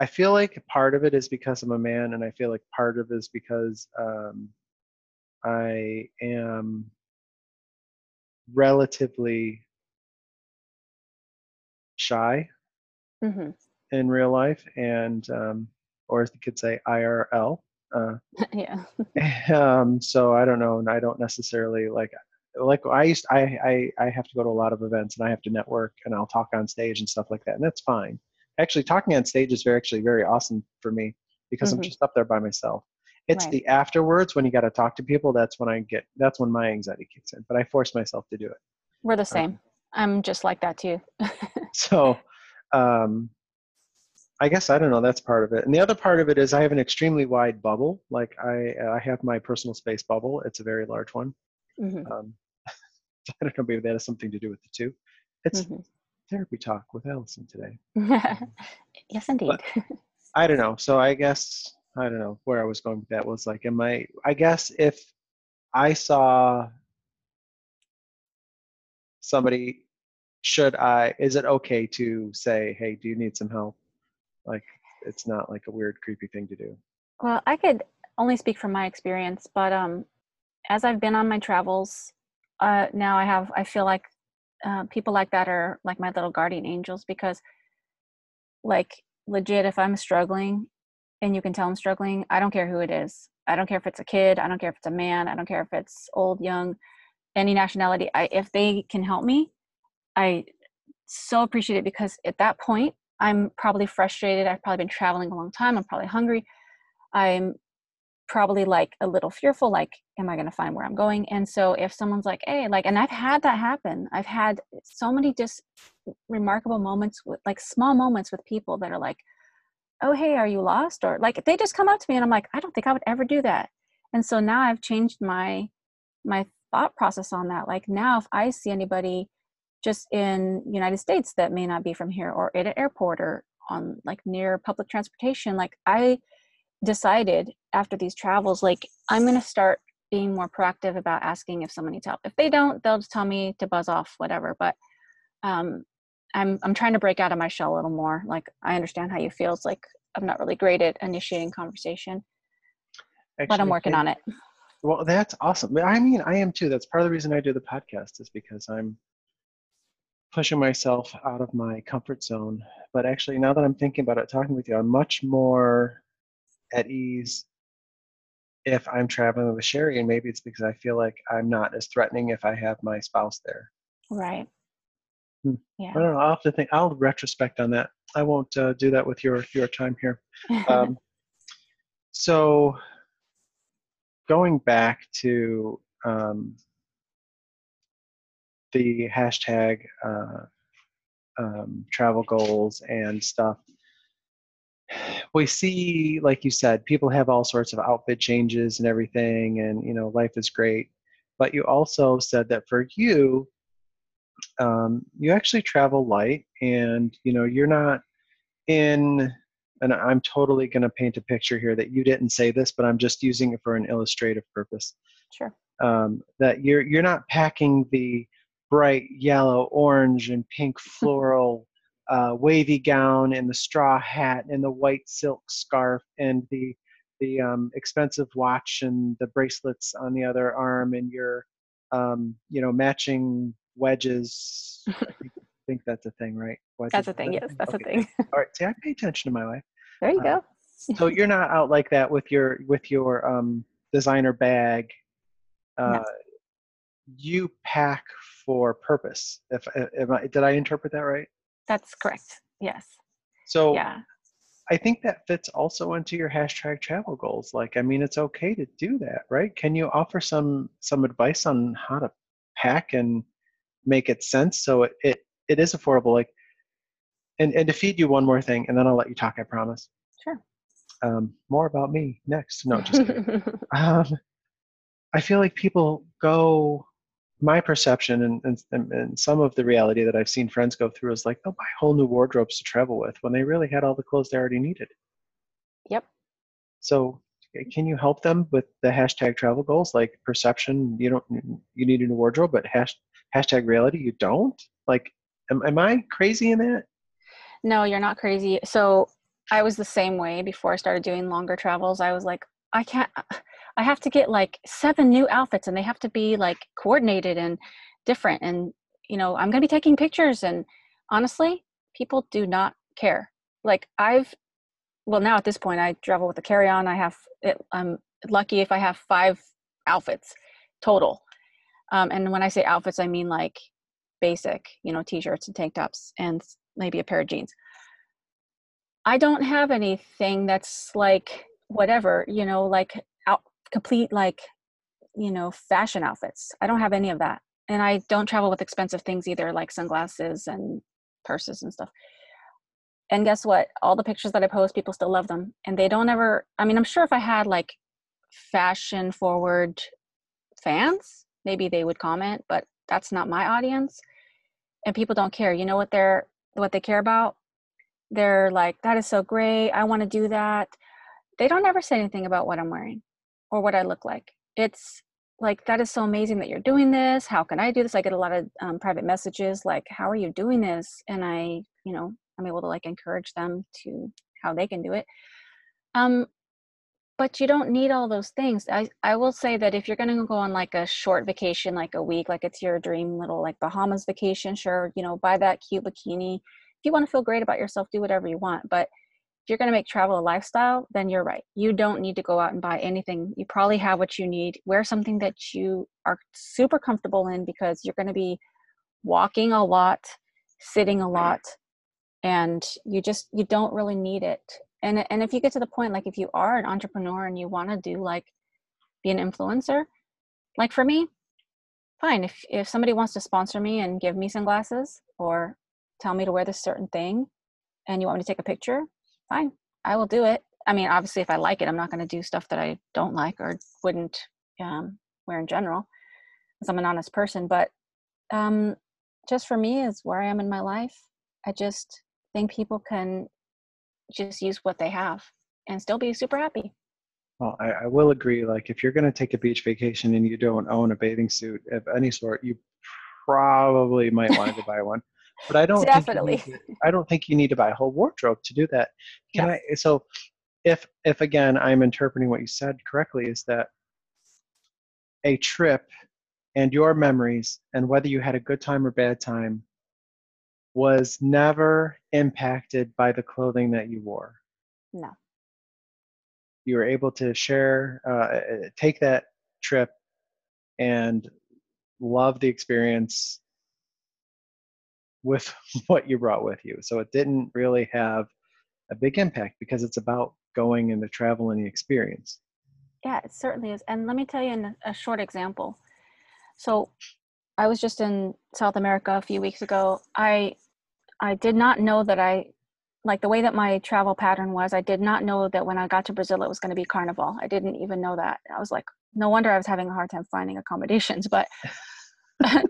I feel like part of it is because I'm a man, and I feel like part of it is because um, I am relatively shy hmm in real life, and um, or as the kids say, IRL. Uh, yeah. um, so I don't know, and I don't necessarily like like I used I, I I have to go to a lot of events and I have to network and I'll talk on stage and stuff like that, and that's fine. Actually, talking on stage is very actually very awesome for me because I'm Mhm. just up there by myself. It's Right. the afterwards when you got to talk to people. That's when I get. That's when my anxiety kicks in. But I force myself to do it. We're the same. I'm just like that too. So, um, I guess I don't know. That's part of it. And the other part of it is I have an extremely wide bubble. Like I I have my personal space bubble. It's a very large one. Hmm Um, I don't know, maybe that has something to do with the two. It's hmm therapy talk with Allison today. yes, indeed. I don't know. So I guess I don't know where I was going with that was like, am I? I guess if I saw somebody, should I? Is it okay to say, "Hey, do you need some help?" Like, it's not like a weird, creepy thing to do. Well, I could only speak from my experience, but um, as I've been on my travels, uh, now I have I feel like uh, people like that are like my little guardian angels because, like, legit, if I'm struggling, and you can tell I'm struggling, I don't care who it is. I don't care if it's a kid. I don't care if it's a man. I don't care if it's old, young, any nationality. I if they can help me, I so appreciate it because at that point I'm probably frustrated. I've probably been traveling a long time. I'm probably hungry. I'm probably like a little fearful like am i going to find where i'm going? And so if someone's like hey like and i've had that happen. I've had so many just remarkable moments with like small moments with people that are like oh hey are you lost? or like they just come up to me and i'm like i don't think i would ever do that. And so now i've changed my my thought process on that. Like now if i see anybody just in united states that may not be from here or at an airport or on like near public transportation like i decided after these travels like i'm going to start being more proactive about asking if someone needs help if they don't they'll just tell me to buzz off whatever but um i'm i'm trying to break out of my shell a little more like i understand how you feel it's like i'm not really great at initiating conversation but i'm working think- on it Well, that's awesome. I mean, I am too. That's part of the reason I do the podcast is because I'm pushing myself out of my comfort zone. But actually, now that I'm thinking about it, talking with you, I'm much more at ease if I'm traveling with Sherry, and maybe it's because I feel like I'm not as threatening if I have my spouse there. right Hmm. yeah I don't know. I'll have to think. I'll retrospect on that. I won't uh, do that with your your time here. Um, so going back to um, the hashtag uh, um, travel goals and stuff we see like you said people have all sorts of outfit changes and everything and you know life is great but you also said that for you um, you actually travel light and you know you're not in and I'm totally going to paint a picture here that you didn't say this, but I'm just using it for an illustrative purpose. Sure. Um, that you're you're not packing the bright yellow, orange, and pink floral uh, wavy gown and the straw hat and the white silk scarf and the the um, expensive watch and the bracelets on the other arm and your um, you know matching wedges. I think, think that's a thing, right? Wedges, that's a thing. Yes, that's okay. a thing. All right. See, I pay attention to my life. There you uh, go. so you're not out like that with your with your um, designer bag. Uh, no. You pack for purpose. If, if I, did I interpret that right? That's correct. Yes. So yeah. I think that fits also into your hashtag travel goals. Like, I mean, it's okay to do that, right? Can you offer some some advice on how to pack and make it sense so it it, it is affordable? Like, and and to feed you one more thing, and then I'll let you talk. I promise. Sure. Um, more about me next. No, just kidding. um, I feel like people go my perception and, and, and some of the reality that I've seen friends go through is like oh, they'll buy whole new wardrobes to travel with when they really had all the clothes they already needed. Yep. So eh, can you help them with the hashtag travel goals? Like perception you don't you need a new wardrobe but hash, hashtag reality you don't? Like am, am i crazy in that? No you're not crazy. So i was the same way before i started doing longer travels. I was like i can't I have to get like seven new outfits and they have to be like coordinated and different. And, you know, I'm going to be taking pictures. And honestly, people do not care. Like I've, well, now at this point, I travel with a carry on. I have, it, I'm lucky if I have five outfits total. Um, and when I say outfits, I mean like basic, you know, t shirts and tank tops and maybe a pair of jeans. I don't have anything that's like whatever, you know, like complete like you know fashion outfits. I don't have any of that. And i don't travel with expensive things either like sunglasses and purses and stuff. And guess what? All the pictures that i post people still love them. And they don't ever i mean i'm sure if i had like fashion forward fans maybe they would comment but that's not my audience. And people don't care. You know what they're what they care about? They're like that is so great. I want to do that. They don't ever say anything about what i'm wearing or what I look like. It's like that is so amazing that you're doing this. How can I do this? I get a lot of um, private messages like, "How are you doing this?" And I, you know, I'm able to like encourage them to how they can do it. Um, but you don't need all those things. I I will say that if you're going to go on like a short vacation, like a week, like it's your dream little like Bahamas vacation, sure, you know, buy that cute bikini. If you want to feel great about yourself, do whatever you want. But you're going to make travel a lifestyle, then you're right. You don't need to go out and buy anything. You probably have what you need. Wear something that you are super comfortable in because you're going to be walking a lot, sitting a lot, and you just you don't really need it. And and if you get to the point like if you are an entrepreneur and you want to do like be an influencer, like for me, fine. If if somebody wants to sponsor me and give me sunglasses or tell me to wear this certain thing and you want me to take a picture, fine, I will do it. I mean, obviously, if I like it, I'm not going to do stuff that I don't like or wouldn't um, wear in general, because I'm an honest person. But um, just for me, is where I am in my life. I just think people can just use what they have and still be super happy. Well, I, I will agree. Like, if you're going to take a beach vacation and you don't own a bathing suit of any sort, you probably might want to buy one but I don't definitely. To, I don't think you need to buy a whole wardrobe to do that. Can I? So, if if again I'm interpreting what you said correctly, is that a trip and your memories and whether you had a good time or bad time was never impacted by the clothing that you wore. No. You were able to share, uh, take that trip and love the experience with what you brought with you. So it didn't really have a big impact because it's about going and the travel and the experience. Yeah, it certainly is. And let me tell you in a short example. So I was just in South America a few weeks ago. I I did not know that I like the way that my travel pattern was. I did not know that when I got to Brazil it was going to be carnival. I didn't even know that. I was like, no wonder I was having a hard time finding accommodations, but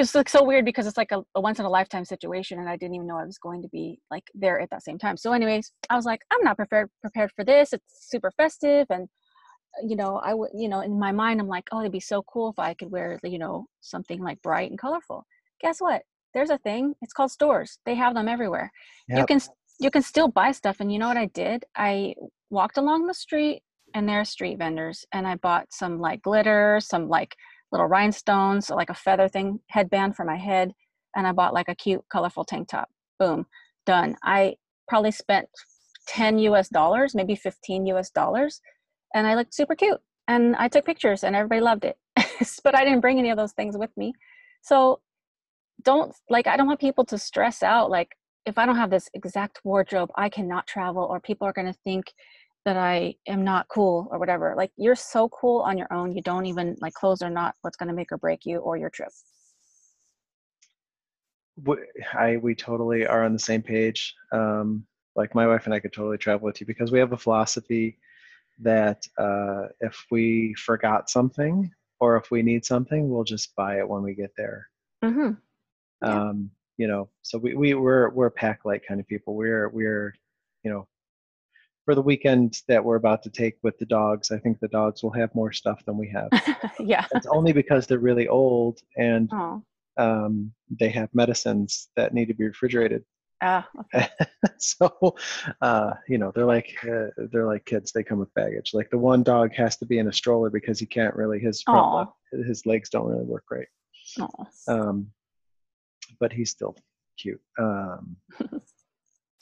it's like so weird because it's like a, a once in a lifetime situation and i didn't even know i was going to be like there at that same time. So anyways i was like i'm not prepared prepared for this. It's super festive. And uh, you know i would you know in my mind i'm like oh it'd be so cool if i could wear you know something like bright and colorful. Guess what? There's a thing. It's called stores. They have them everywhere. You can you can still buy stuff and you know what i did? I walked along the street and there are street vendors and i bought some like glitter some like little rhinestones like a feather thing headband for my head and i bought like a cute colorful tank top. Boom. Done. I probably spent 10 us dollars maybe 15 us dollars and i looked super cute and i took pictures and everybody loved it but i didn't bring any of those things with me. So don't like i don't want people to stress out like if i don't have this exact wardrobe i cannot travel or people are going to think that i am not cool or whatever like you're so cool on your own you don't even like clothes are not what's going to make or break you or your trip I we totally are on the same page. Um, like my wife and I could totally travel with you because we have a philosophy that uh, if we forgot something or if we need something, we'll just buy it when we get there. mm-hmm. Yeah. Um, you know, so we, we we're we're pack light kind of people. We're we're you know for the weekend that we're about to take with the dogs, I think the dogs will have more stuff than we have. yeah It's only because they're really old and oh um, they have medicines that need to be refrigerated. ah okay. so, uh, you know, they're like uh, they're like kids. They come with baggage. Like the one dog has to be in a stroller because he can't really his front his legs don't really work great. oh. Um, but he's still cute. Um,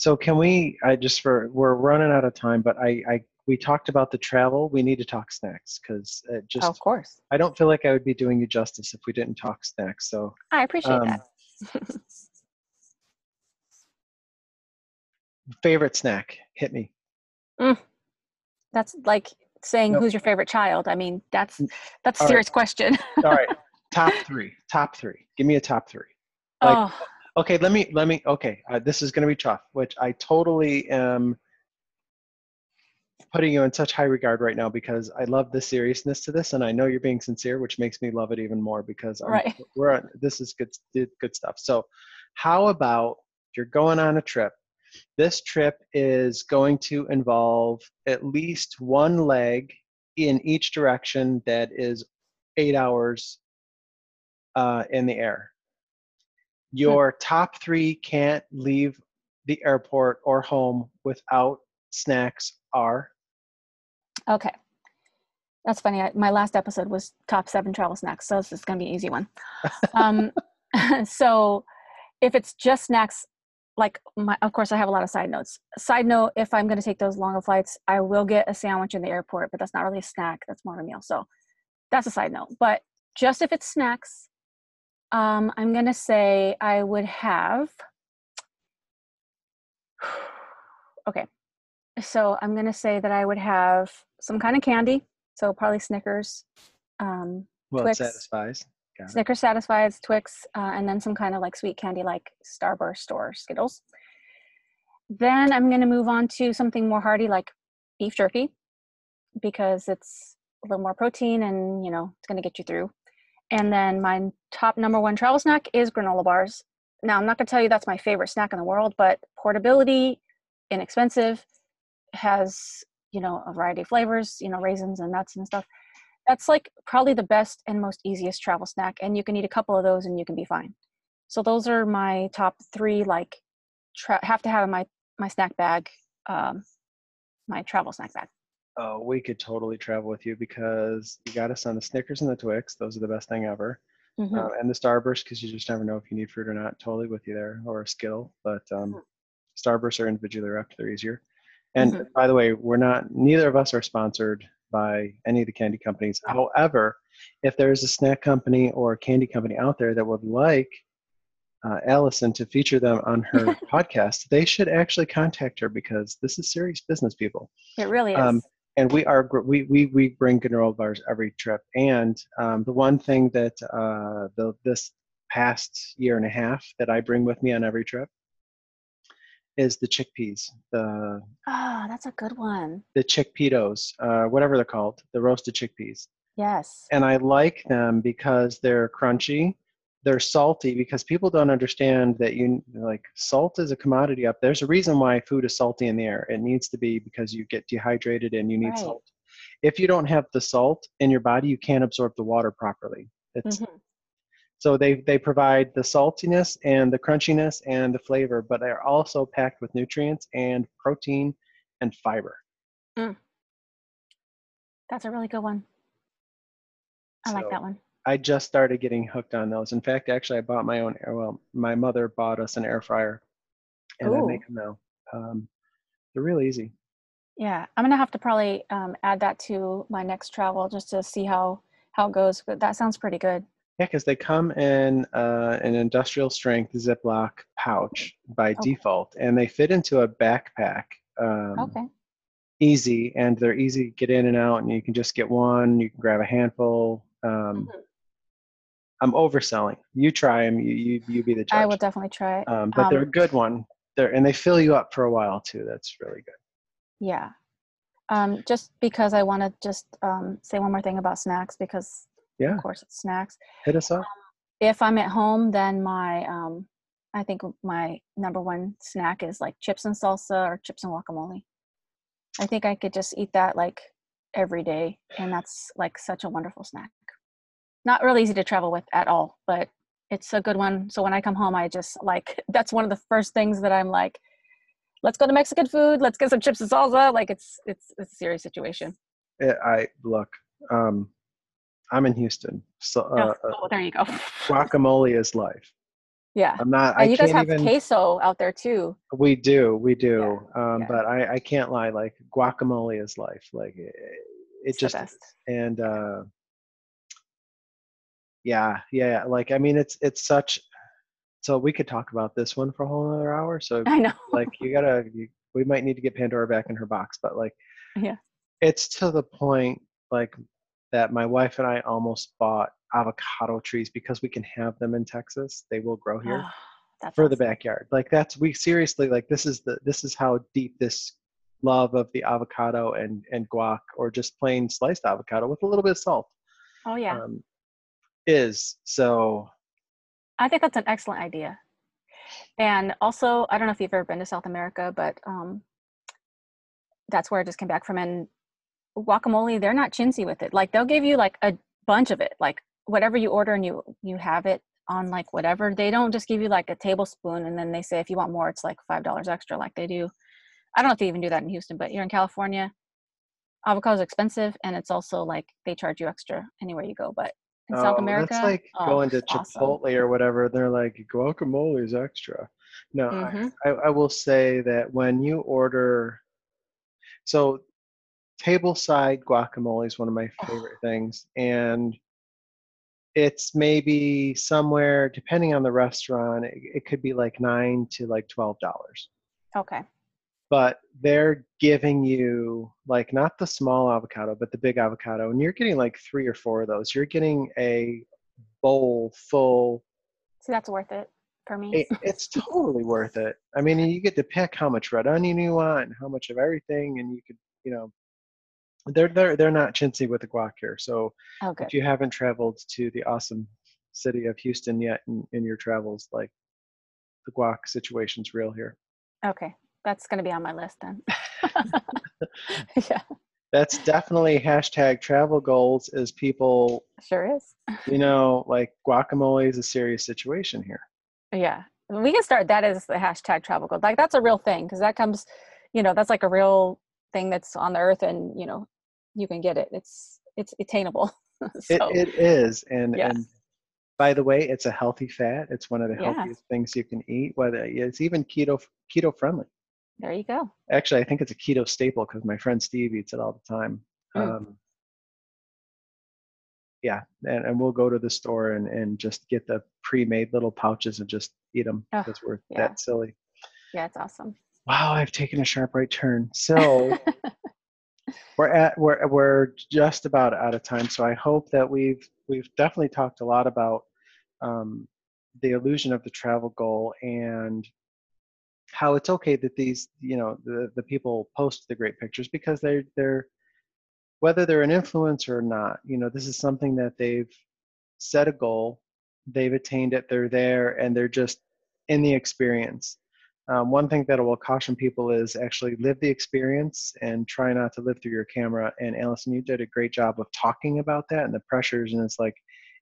so can we? I just for we're running out of time, but I I we talked about the travel. We need to talk snacks because it just of course I don't feel like I would be doing you justice if we didn't talk snacks. So i appreciate Um, that favorite snack, hit me. that's like saying Nope. who's your favorite child i mean that's that's a All right. serious question All right, top three. Top three. Give me a top three. Like- oh Okay, let me let me. Okay, uh, this is going to be tough, which I totally am putting you in such high regard right now because I love the seriousness to this, and I know you're being sincere, which makes me love it even more because I'm, Right. we're on, this is good good stuff. So, how about you're going on a trip? This trip is going to involve at least one leg in each direction that is eight hours uh, in the air. Your top three can't leave the airport or home without snacks are Okay. That's funny. I, my last episode was top seven travel snacks, so this is going to be an easy one. Um, so, if it's just snacks, like my, of course, I have a lot of side notes. Side note: if I'm going to take those longer flights, I will get a sandwich in the airport, but that's not really a snack. That's more of a meal. So, that's a side note. But just if it's snacks, um, I'm going to say I would have. Okay, so I'm going to say that I would have some kind of candy. So probably Snickers, um, well Twix. it satisfies. Got it. Snickers satisfies, Twix, uh, and then some kind of like sweet candy like Starburst or Skittles. Then I'm going to move on to something more hearty like beef jerky because it's a little more protein and you know it's going to get you through. And then my top number one travel snack is granola bars. Now I'm not going to tell you that's my favorite snack in the world, but portability, inexpensive, has you know a variety of flavors, you know raisins and nuts and stuff. That's like probably the best and most easiest travel snack and you can eat a couple of those and you can be fine. So those are my top three like tra- have to have in my my snack bag um my travel snack bag Oh, we could totally travel with you because you got us on the Snickers and the Twix. Those are the best thing ever. Mhm. Um, and the Starburst because you just never know if you need fruit or not. Totally with you there, or a Skittle. But um, Starbursts are individually wrapped; they're easier. And Mhm. by the way, we're not. Neither of us are sponsored by any of the candy companies. However, if there is a snack company or a candy company out there that would like uh, Allison to feature them on her podcast, they should actually contact her because this is serious business, people it really is um, and we are we we we bring granola bars every trip. And um, the one thing that uh, the this past year and a half that I bring with me on every trip is the chickpeas, the oh that's a good one the chickpeas, uh, whatever they're called, the roasted chickpeas. yes And I like them because they're crunchy. They're salty because people don't understand that you like salt is a commodity up there's a reason why food is salty in the air it needs to be because you get dehydrated and you need Right. salt if you don't have the salt in your body you can't absorb the water properly it's Mhm. so they they provide the saltiness and the crunchiness and the flavor but they're also packed with nutrients and protein and fiber That's a really good one. I like that one. I just started getting hooked on those. In fact, actually, I bought my own. air- Well, my mother bought us an air fryer, and I make them now. Um, they're real easy. Yeah, I'm gonna have to probably um, add that to my next travel just to see how how it goes. But that sounds pretty good. Yeah, because they come in uh, an industrial strength Ziploc pouch by Okay. default, and they fit into a backpack. Um, Okay. Easy, and they're easy to get in and out, and you can just get one. You can grab a handful. Um, Mhm. I'm overselling. You try them. You you, you be the judge. I will definitely try it. um, but they're a Um, good one. They're and they fill you up for a while too. That's really good. Yeah. Um, just because I want to just um, say one more thing about snacks because Yeah. of course it's snacks. Hit us up. If I'm at home, then my um, I think my number one snack is like chips and salsa or chips and guacamole. I think I could just eat that like every day, and that's like such a wonderful snack. Not really easy to travel with at all, but it's a good one. So when I come home, I just like that's one of the first things that I'm like, let's go to Mexican food, let's get some chips and salsa. Like it's it's it's a serious situation. Eh, I look. Um, I'm in Houston, so uh, oh, uh, oh, there you go. guacamole is life. yeah. I'm not. I And you guys have even. queso out there too. We do, we do. um, yeah. But I, I can't lie. Like guacamole is life. Like it, it just and uh, yeah, yeah. Like I mean, it's it's such. So we could talk about this one for a whole other hour. So I know. like you gotta you, we might need to get pandora back in her box but like Yeah. it's to the point like that my wife and i almost bought avocado trees because we can have them in texas they will grow here that's for the backyard like that's we seriously like this is the this is how deep this love of the avocado and and guac or just plain sliced avocado with a little bit of salt Oh yeah. um, is so I think that's an excellent idea. And also, I don't know if you've ever been to South America, but um, that's where I just came back from. And guacamole, they're not chintzy with it. Like they'll give you like a bunch of it, like whatever you order and you you have it on like whatever. They don't just give you like a tablespoon and then they say if you want more, it's like five dollars extra, like they do. I don't know if they even do that in Houston, but here in California, avocado is expensive and it's also like they charge you extra anywhere you go. But in South Oh, America, That's like oh, going to awesome. Chipotle or whatever. They're like guacamole is extra. No, I- Mhm. I, I will say that when you order, so table side guacamole is one of my favorite things, and it's maybe somewhere depending on the restaurant. It, it could be like nine to like twelve dollars Okay. But they're giving you like not the small avocado but the big avocado and you're getting like three or four of those. You're getting a bowl full See, that's worth it for me. it, it's totally worth it. I mean you get to pick how much red onion you want and how much of everything and you could you know they're they're they're not chintzy with the guac here so oh, if you haven't traveled to the awesome city of houston yet in, in your travels like the guac situation's real here. Okay, that's going to be on my list then. yeah, that's definitely hashtag travel goals is people sure is. you know like guacamole is a serious situation here Yeah, we can start that as the hashtag travel goal. Like that's a real thing because that comes, you know, that's like a real thing that's on the earth, and you know, you can get it. It's it's attainable. it, it is and Yes. and by the way it's a healthy fat it's one of the Yeah. healthiest things you can eat whether it's even keto keto friendly there you go. actually i think it's a keto staple because my friend steve eats it all the time Mm. um, yeah and, and we'll go to the store and, and just get the pre-made little pouches and just eat them Oh, because we're yeah. that silly Yeah, it's awesome. wow i've taken a sharp right turn so we're at we're we're just about out of time so i hope that we've we've definitely talked a lot about um, the illusion of the travel goal and how it's okay that these you know the, the people post the great pictures because they're they're whether they're an influencer or not you know this is something that they've set a goal they've attained it, they're there, and they're just in the experience. Um, one thing that I will caution people is actually live the experience and try not to live through your camera. And Allison, you did a great job of talking about that and the pressures. And it's like,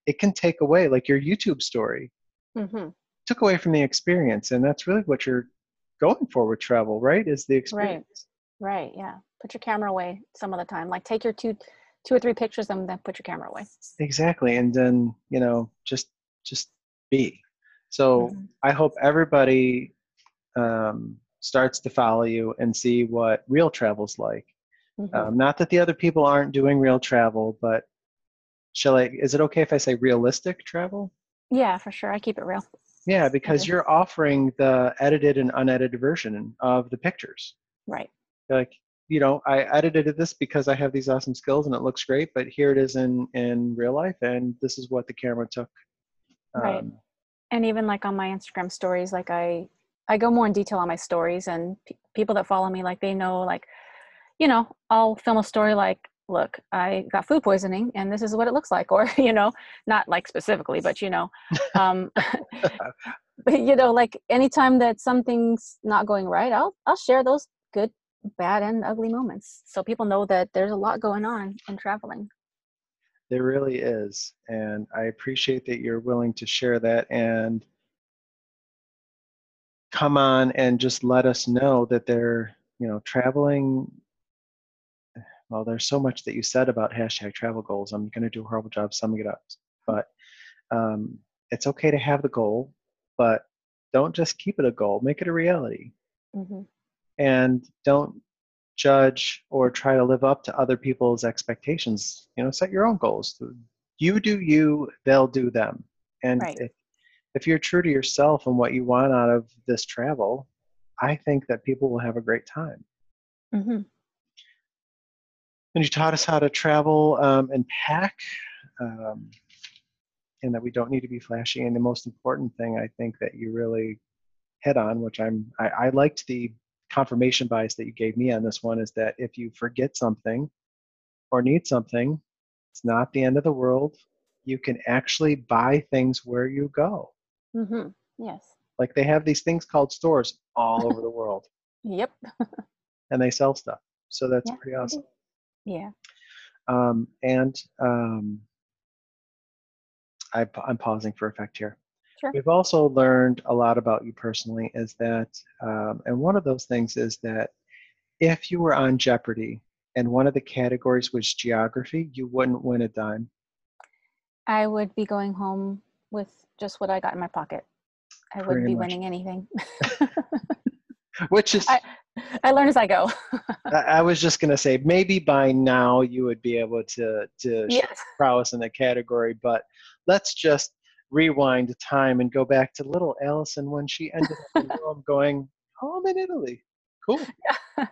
it can take away, like your YouTube story hmm took away from the experience. And that's really what you're going for with travel, right? Is the experience. Right. Right. Yeah. Put your camera away some of the time. Like take your two, two or three pictures and then put your camera away. Exactly. And then, you know, just, just be. So Mhm. I hope everybody um, starts to follow you and see what real travel's like. Mhm. Um, not that the other people aren't doing real travel, but shall I? Is it okay if I say realistic travel? yeah, for sure. I keep it real. Yeah, because Okay. you're offering the edited and unedited version of the pictures. Right. Like, you know, I edited this because I have these awesome skills and it looks great, but here it is in in real life, and this is what the camera took. Right. Um, and even like on my instagram stories like i i go more in detail on my stories and pe- people that follow me like they know like you know i'll film a story like look i got food poisoning and this is what it looks like or you know not like specifically but you know um but you know like anytime that something's not going right i'll i'll share those good bad and ugly moments so people know that there's a lot going on in traveling There really is. And I appreciate that you're willing to share that and come on and just let us know that they're, you know, traveling. Well, there's so much that you said about hashtag travel goals. I'm going to do a horrible job summing it up. But um, it's okay to have the goal, but don't just keep it a goal, make it a reality. hmm and don't judge or try to live up to other people's expectations you know set your own goals you do you they'll do them and Right. if, if you're true to yourself and what you want out of this travel i think that people will have a great time hmm and you taught us how to travel um, and pack um, and that we don't need to be flashy. And the most important thing i think that you really hit on which i'm i, I liked the confirmation bias that you gave me on this one is that if you forget something or need something it's not the end of the world. You can actually buy things where you go. Mm-hmm. yes. Like they have these things called stores all over the world. Yep. And they sell stuff. So that's Yeah, pretty awesome yeah um, and um, I, i'm pausing for effect here Sure. We've also learned a lot about you personally is that, um, and one of those things is that if you were on Jeopardy and one of the categories was geography, you wouldn't win a dime. I would be going home with just what I got in my pocket. I wouldn't be much. winning anything. Which is, I- I learn as I go. I, I was just going to say, maybe by now you would be able to, to show yes. prowess in the category, but let's just rewind time and go back to little Allison when she ended up in Rome going, oh, I'm in Italy. Cool.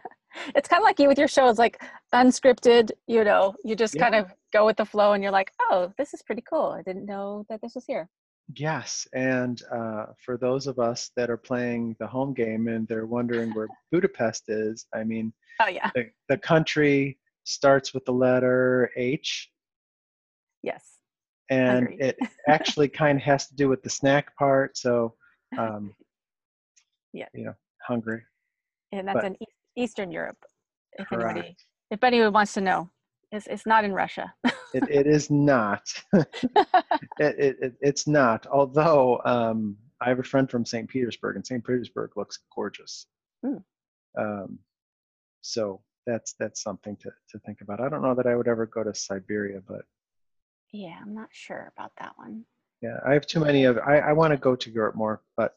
it's kind of like you with your shows, like unscripted, you know, you just Yeah. kind of go with the flow and you're like, oh, this is pretty cool. I didn't know that this was here. Yes, and uh, for those of us that are playing the home game and they're wondering where Budapest is, I mean, Oh, yeah. the, the country starts with the letter H, Yes. and Hungary. it actually kind of has to do with the snack part. So, um, Yeah. you know, hungry. And that's But- in Eastern Europe. If Correct. anybody, if anyone wants to know, it's, it's not in Russia. It, it is not. it, it, it, it's not. Although um, I have a friend from St. Petersburg, and St. Petersburg looks gorgeous. Hmm. Um, so that's that's something to, to think about. I don't know that I would ever go to Siberia, but yeah, I'm not sure about that one. yeah, I have too many of. I, I want to go to Europe more, but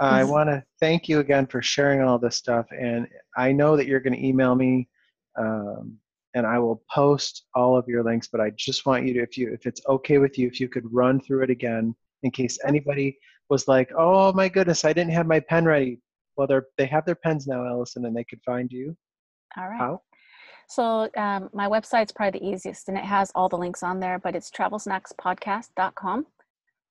I Mhm. want to thank you again for sharing all this stuff. And I know that you're going to email me, um, and I will post all of your links. But I just want you to, if you, if it's okay with you, if you could run through it again in case anybody was like, "Oh my goodness, I didn't have my pen ready." Well, they're they have their pens now, Allison, and they could find you. All right. How? So um, my website's probably the easiest, and it has all the links on there. But it's travelsnackspodcast.com.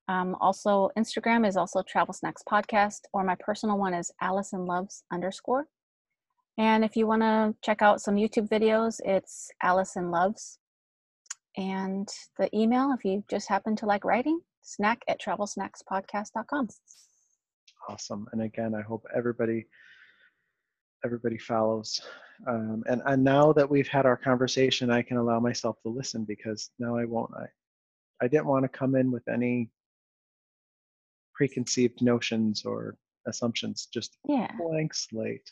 Um, also, Instagram is also Travel Snacks Podcast, or my personal one is Allison Loves underscore. And if you want to check out some YouTube videos, it's Allison Loves. And the email, if you just happen to like writing, snack at travelsnackspodcast.com. Awesome. And again, I hope everybody everybody follows. Um, and and now that we've had our conversation, I can allow myself to listen because now I won't. I I didn't want to come in with any preconceived notions or assumptions. Just Yeah. blank slate.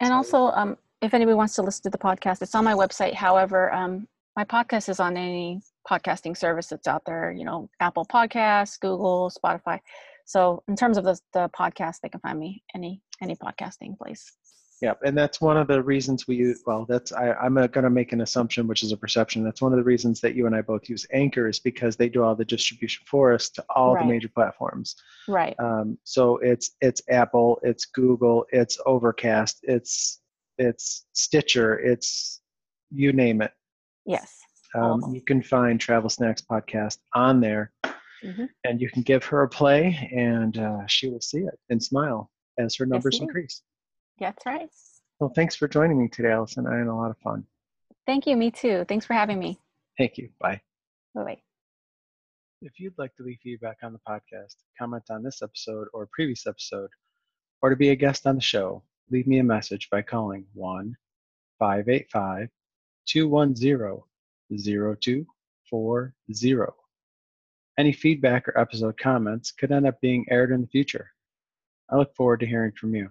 And also, um, if anybody wants to listen to the podcast, it's on my website. However, um, my podcast is on any podcasting service that's out there, you know, Apple Podcasts, Google, Spotify. So in terms of the, the podcast, they can find me any any podcasting place. Yeah, and that's one of the reasons we use. Well, that's I, I'm going to make an assumption, which is a perception. That's one of the reasons that you and I both use Anchor is because they do all the distribution for us to all Right. the major platforms. Right. Um, so it's it's Apple, it's Google, it's Overcast, it's it's Stitcher, it's you name it. Yes. Um, you can find Travel Snacks podcast on there, Mhm. and you can give her a play, and uh, she will see it and smile as her numbers indeed. increase. That's right. Well, thanks for joining me today, Allison. I had a lot of fun. Thank you. Me too. Thanks for having me. Thank you. Bye. Bye bye. If you'd like to leave feedback on the podcast, comment on this episode or previous episode, or to be a guest on the show, leave me a message by calling 1 585 210 0240. Any feedback or episode comments could end up being aired in the future. I look forward to hearing from you.